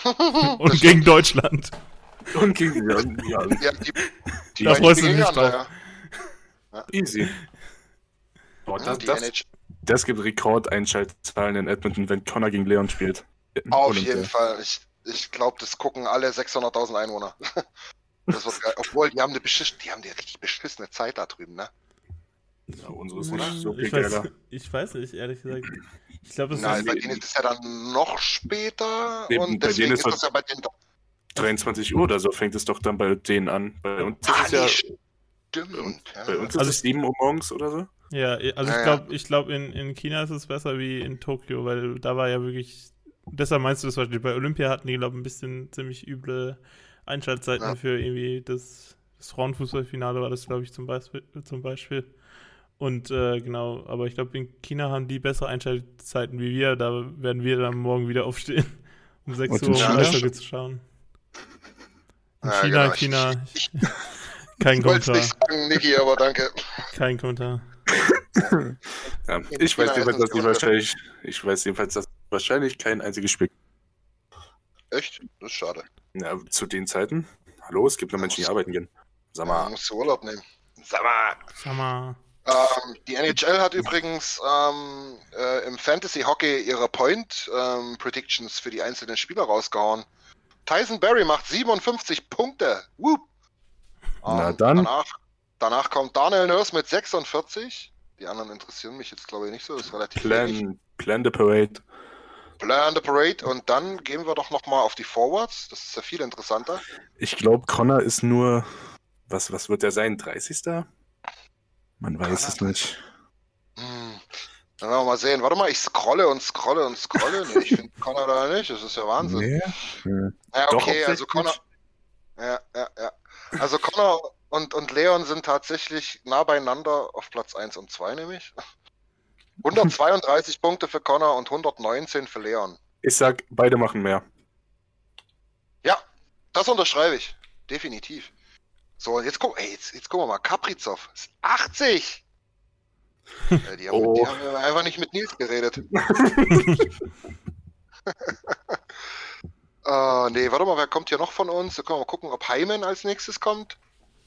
und gegen Deutschland. Und gegen ja, ja, die, die da freust du dich drauf. Ja. Easy. Boah, das, das, das, gibt Rekordeinschaltzahlen in Edmonton, wenn Connor gegen Leon spielt. Auf Olympia. jeden Fall. Ich, ich glaube, das gucken alle 600.000 Einwohner. Das wird geil. Obwohl, die haben, eine beschiss die haben eine richtig beschissene Zeit da drüben, ne? Ja, unsere ist nicht so viel ich weiß, ich weiß nicht, ehrlich gesagt. Ich glaube, das Nein, ist bei denen ist es ja dann noch später Eben, und deswegen ist, ist das ja bei den 23 Uhr oder so fängt es doch dann bei denen an. Bei uns ah, ist es ja. Stimmt. Bei uns ist also es 7 Uhr morgens oder so. Ja, also ich glaube, ich glaub, in, in China ist es besser wie in Tokio, weil da war ja wirklich. Deshalb meinst du das Beispiel. Bei Olympia hatten die, glaube ich, ein bisschen ziemlich üble Einschaltzeiten ja. für irgendwie das, das Frauenfußballfinale war das, glaube ich, zum Beispiel. Zum Beispiel. Und äh, genau, aber ich glaube, in China haben die bessere Einschaltzeiten wie wir. Da werden wir dann morgen wieder aufstehen, um 6 Uhr um Eishockey zu schauen. In ja, China, genau. China. Ich, ich, kein ich Kommentar. nicht sagen, Niki, aber danke. Kein Kommentar. ja, ich weiß jedenfalls, dass die wahrscheinlich, ich weiß jedenfalls, dass wahrscheinlich kein einziges Spiel. Echt? Das ist schade. Ja, zu den Zeiten. Hallo, es gibt noch Menschen, die arbeiten gehen. Sag mal. Ja, musst du Urlaub nehmen. Sag mal. Sag mal. Ähm, die NHL hat übrigens ähm, äh, im Fantasy Hockey ihre Point ähm, Predictions für die einzelnen Spieler rausgehauen. Tyson Berry macht 57 Punkte. Whoop. Na ähm, dann. Danach, danach, kommt Daniel Nurse mit 46. Die anderen interessieren mich jetzt, glaube ich, nicht so. Das ist relativ Plan, Plan the Parade. Plan the Parade. Und dann gehen wir doch nochmal auf die Forwards. Das ist ja viel interessanter. Ich glaube, Connor ist nur. Was, was wird er sein? 30. Man weiß es nicht. Hm. Dann werden wir mal sehen. Warte mal, ich scrolle und scrolle und scrolle. Nee, ich finde Connor da nicht. Das ist ja Wahnsinn. Nee. Ja, okay, Doch, also Connor. Ja, ja, ja. Also Connor und, und Leon sind tatsächlich nah beieinander auf Platz 1 und 2 nämlich. 132 Punkte für Connor und 119 für Leon. Ich sag, beide machen mehr. Ja, das unterschreibe ich. Definitiv. So, jetzt, guck, ey, jetzt, jetzt gucken wir mal. Kaprizov ist 80. ja, die, haben, oh. die haben einfach nicht mit Nils geredet. Äh, nee, warte mal, wer kommt hier noch von uns? Da können wir mal gucken, ob Hyman als nächstes kommt.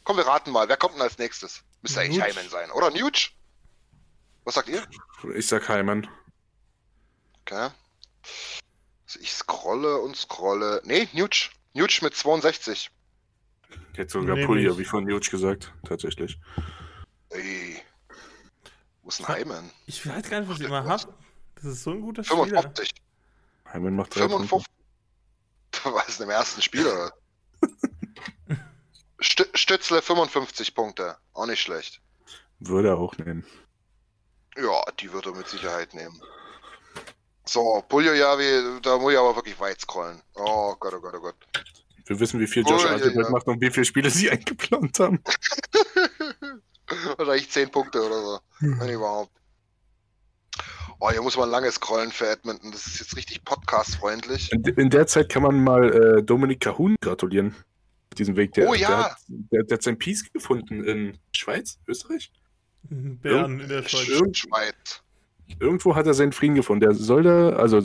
Komm, wir raten mal. Wer kommt denn als nächstes? Müsste eigentlich Hyman sein, oder? Nuge? Was sagt ihr? Ich sag Hyman. Okay. Also ich scrolle und scrolle. Nee, Nuge. Nuge mit 62. Jetzt sogar nee, Pulja, wie von Nuge gesagt, tatsächlich. Ey. Wo ist ein Hyman? Ich weiß gar nicht, was ich immer habe. Das ist so ein guter 55. Spieler. Hyman macht 55. Punkte. Was im ersten Spiel, oder? St Stützle 55 Punkte. Auch nicht schlecht. Würde er auch nehmen. Ja, die würde er mit Sicherheit nehmen. So, Puljojavi, da muss ich aber wirklich weit scrollen. Oh Gott, oh Gott, oh Gott. Wir wissen, wie viel Josh Archibald macht und wie viele Spiele sie eingeplant haben. Wahrscheinlich 10 Punkte oder so. Wenn überhaupt. Oh, hier muss man lange scrollen für Edmonton. Das ist jetzt richtig podcast-freundlich. In, in, der Zeit kann man mal äh, Dominik Cahun gratulieren. Auf diesem Weg. Der, oh ja! Der hat, der, der hat sein Peace gefunden in Schweiz, Österreich? Bern in der Schweiz. Irgend, Schweiz. Irgendwo hat er seinen Frieden gefunden. Der soll da, also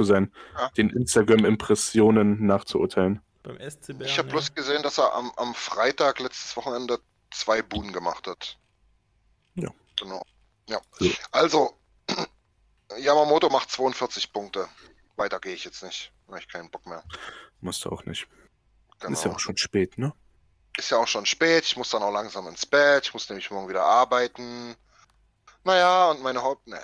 so sein, ja. den Instagram-Impressionen nachzuurteilen. Beim SC Bern, ich habe ja. bloß gesehen, dass er am, am Freitag letztes Wochenende zwei Buden gemacht hat. Ja. Genau. Ja. So. Also, Yamamoto macht 42 Punkte. Weiter gehe ich jetzt nicht. Da habe ich keinen Bock mehr. Musst du auch nicht. Genau. Ist ja auch schon spät, ne? Ist ja auch schon spät. Ich muss dann auch langsam ins Bett. Ich muss nämlich morgen wieder arbeiten. Naja, und meine Haupt... Ne,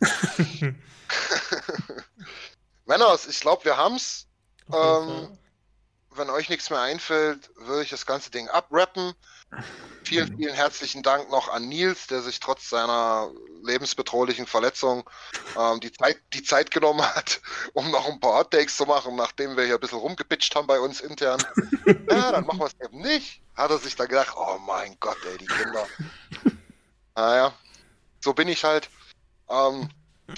Männers, ich glaube, wir haben's. Ähm, wenn euch nichts mehr einfällt, würde ich das ganze Ding abrappen. Vielen, vielen herzlichen Dank noch an Nils, der sich trotz seiner lebensbedrohlichen Verletzung ähm, die, Zeit, die Zeit genommen hat, um noch ein paar Hottakes zu machen, nachdem wir hier ein bisschen rumgepitcht haben bei uns intern. ja, dann machen wir es eben nicht. Hat er sich dann gedacht, oh mein Gott, ey, die Kinder. Naja, so bin ich halt. Ähm,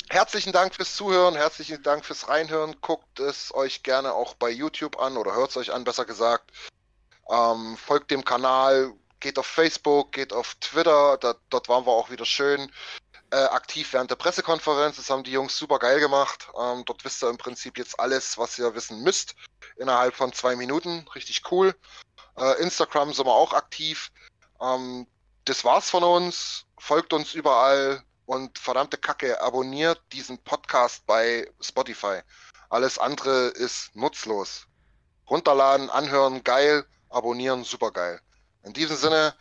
herzlichen Dank fürs Zuhören, herzlichen Dank fürs Reinhören. Guckt es euch gerne auch bei YouTube an oder hört es euch an, besser gesagt. Ähm, folgt dem Kanal, geht auf Facebook, geht auf Twitter, da, dort waren wir auch wieder schön äh, aktiv während der Pressekonferenz. Das haben die Jungs super geil gemacht. Ähm, dort wisst ihr im Prinzip jetzt alles, was ihr wissen müsst, innerhalb von zwei Minuten. Richtig cool. Äh, Instagram sind wir auch aktiv. Ähm, das war's von uns. Folgt uns überall und verdammte Kacke, abonniert diesen Podcast bei Spotify. Alles andere ist nutzlos. Runterladen, anhören, geil abonnieren, super geil. In diesem Sinne,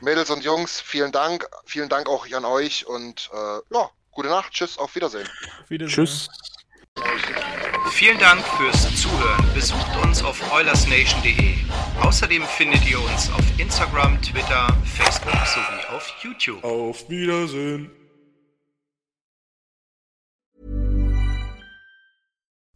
Mädels und Jungs, vielen Dank. Vielen Dank auch an euch und äh, ja, gute Nacht. Tschüss, auf Wiedersehen. Auf Wiedersehen. Tschüss. Vielen Dank fürs Zuhören. Besucht uns auf oilersnation.de. Außerdem findet ihr uns auf Instagram, Twitter, Facebook sowie auf YouTube. Auf Wiedersehen.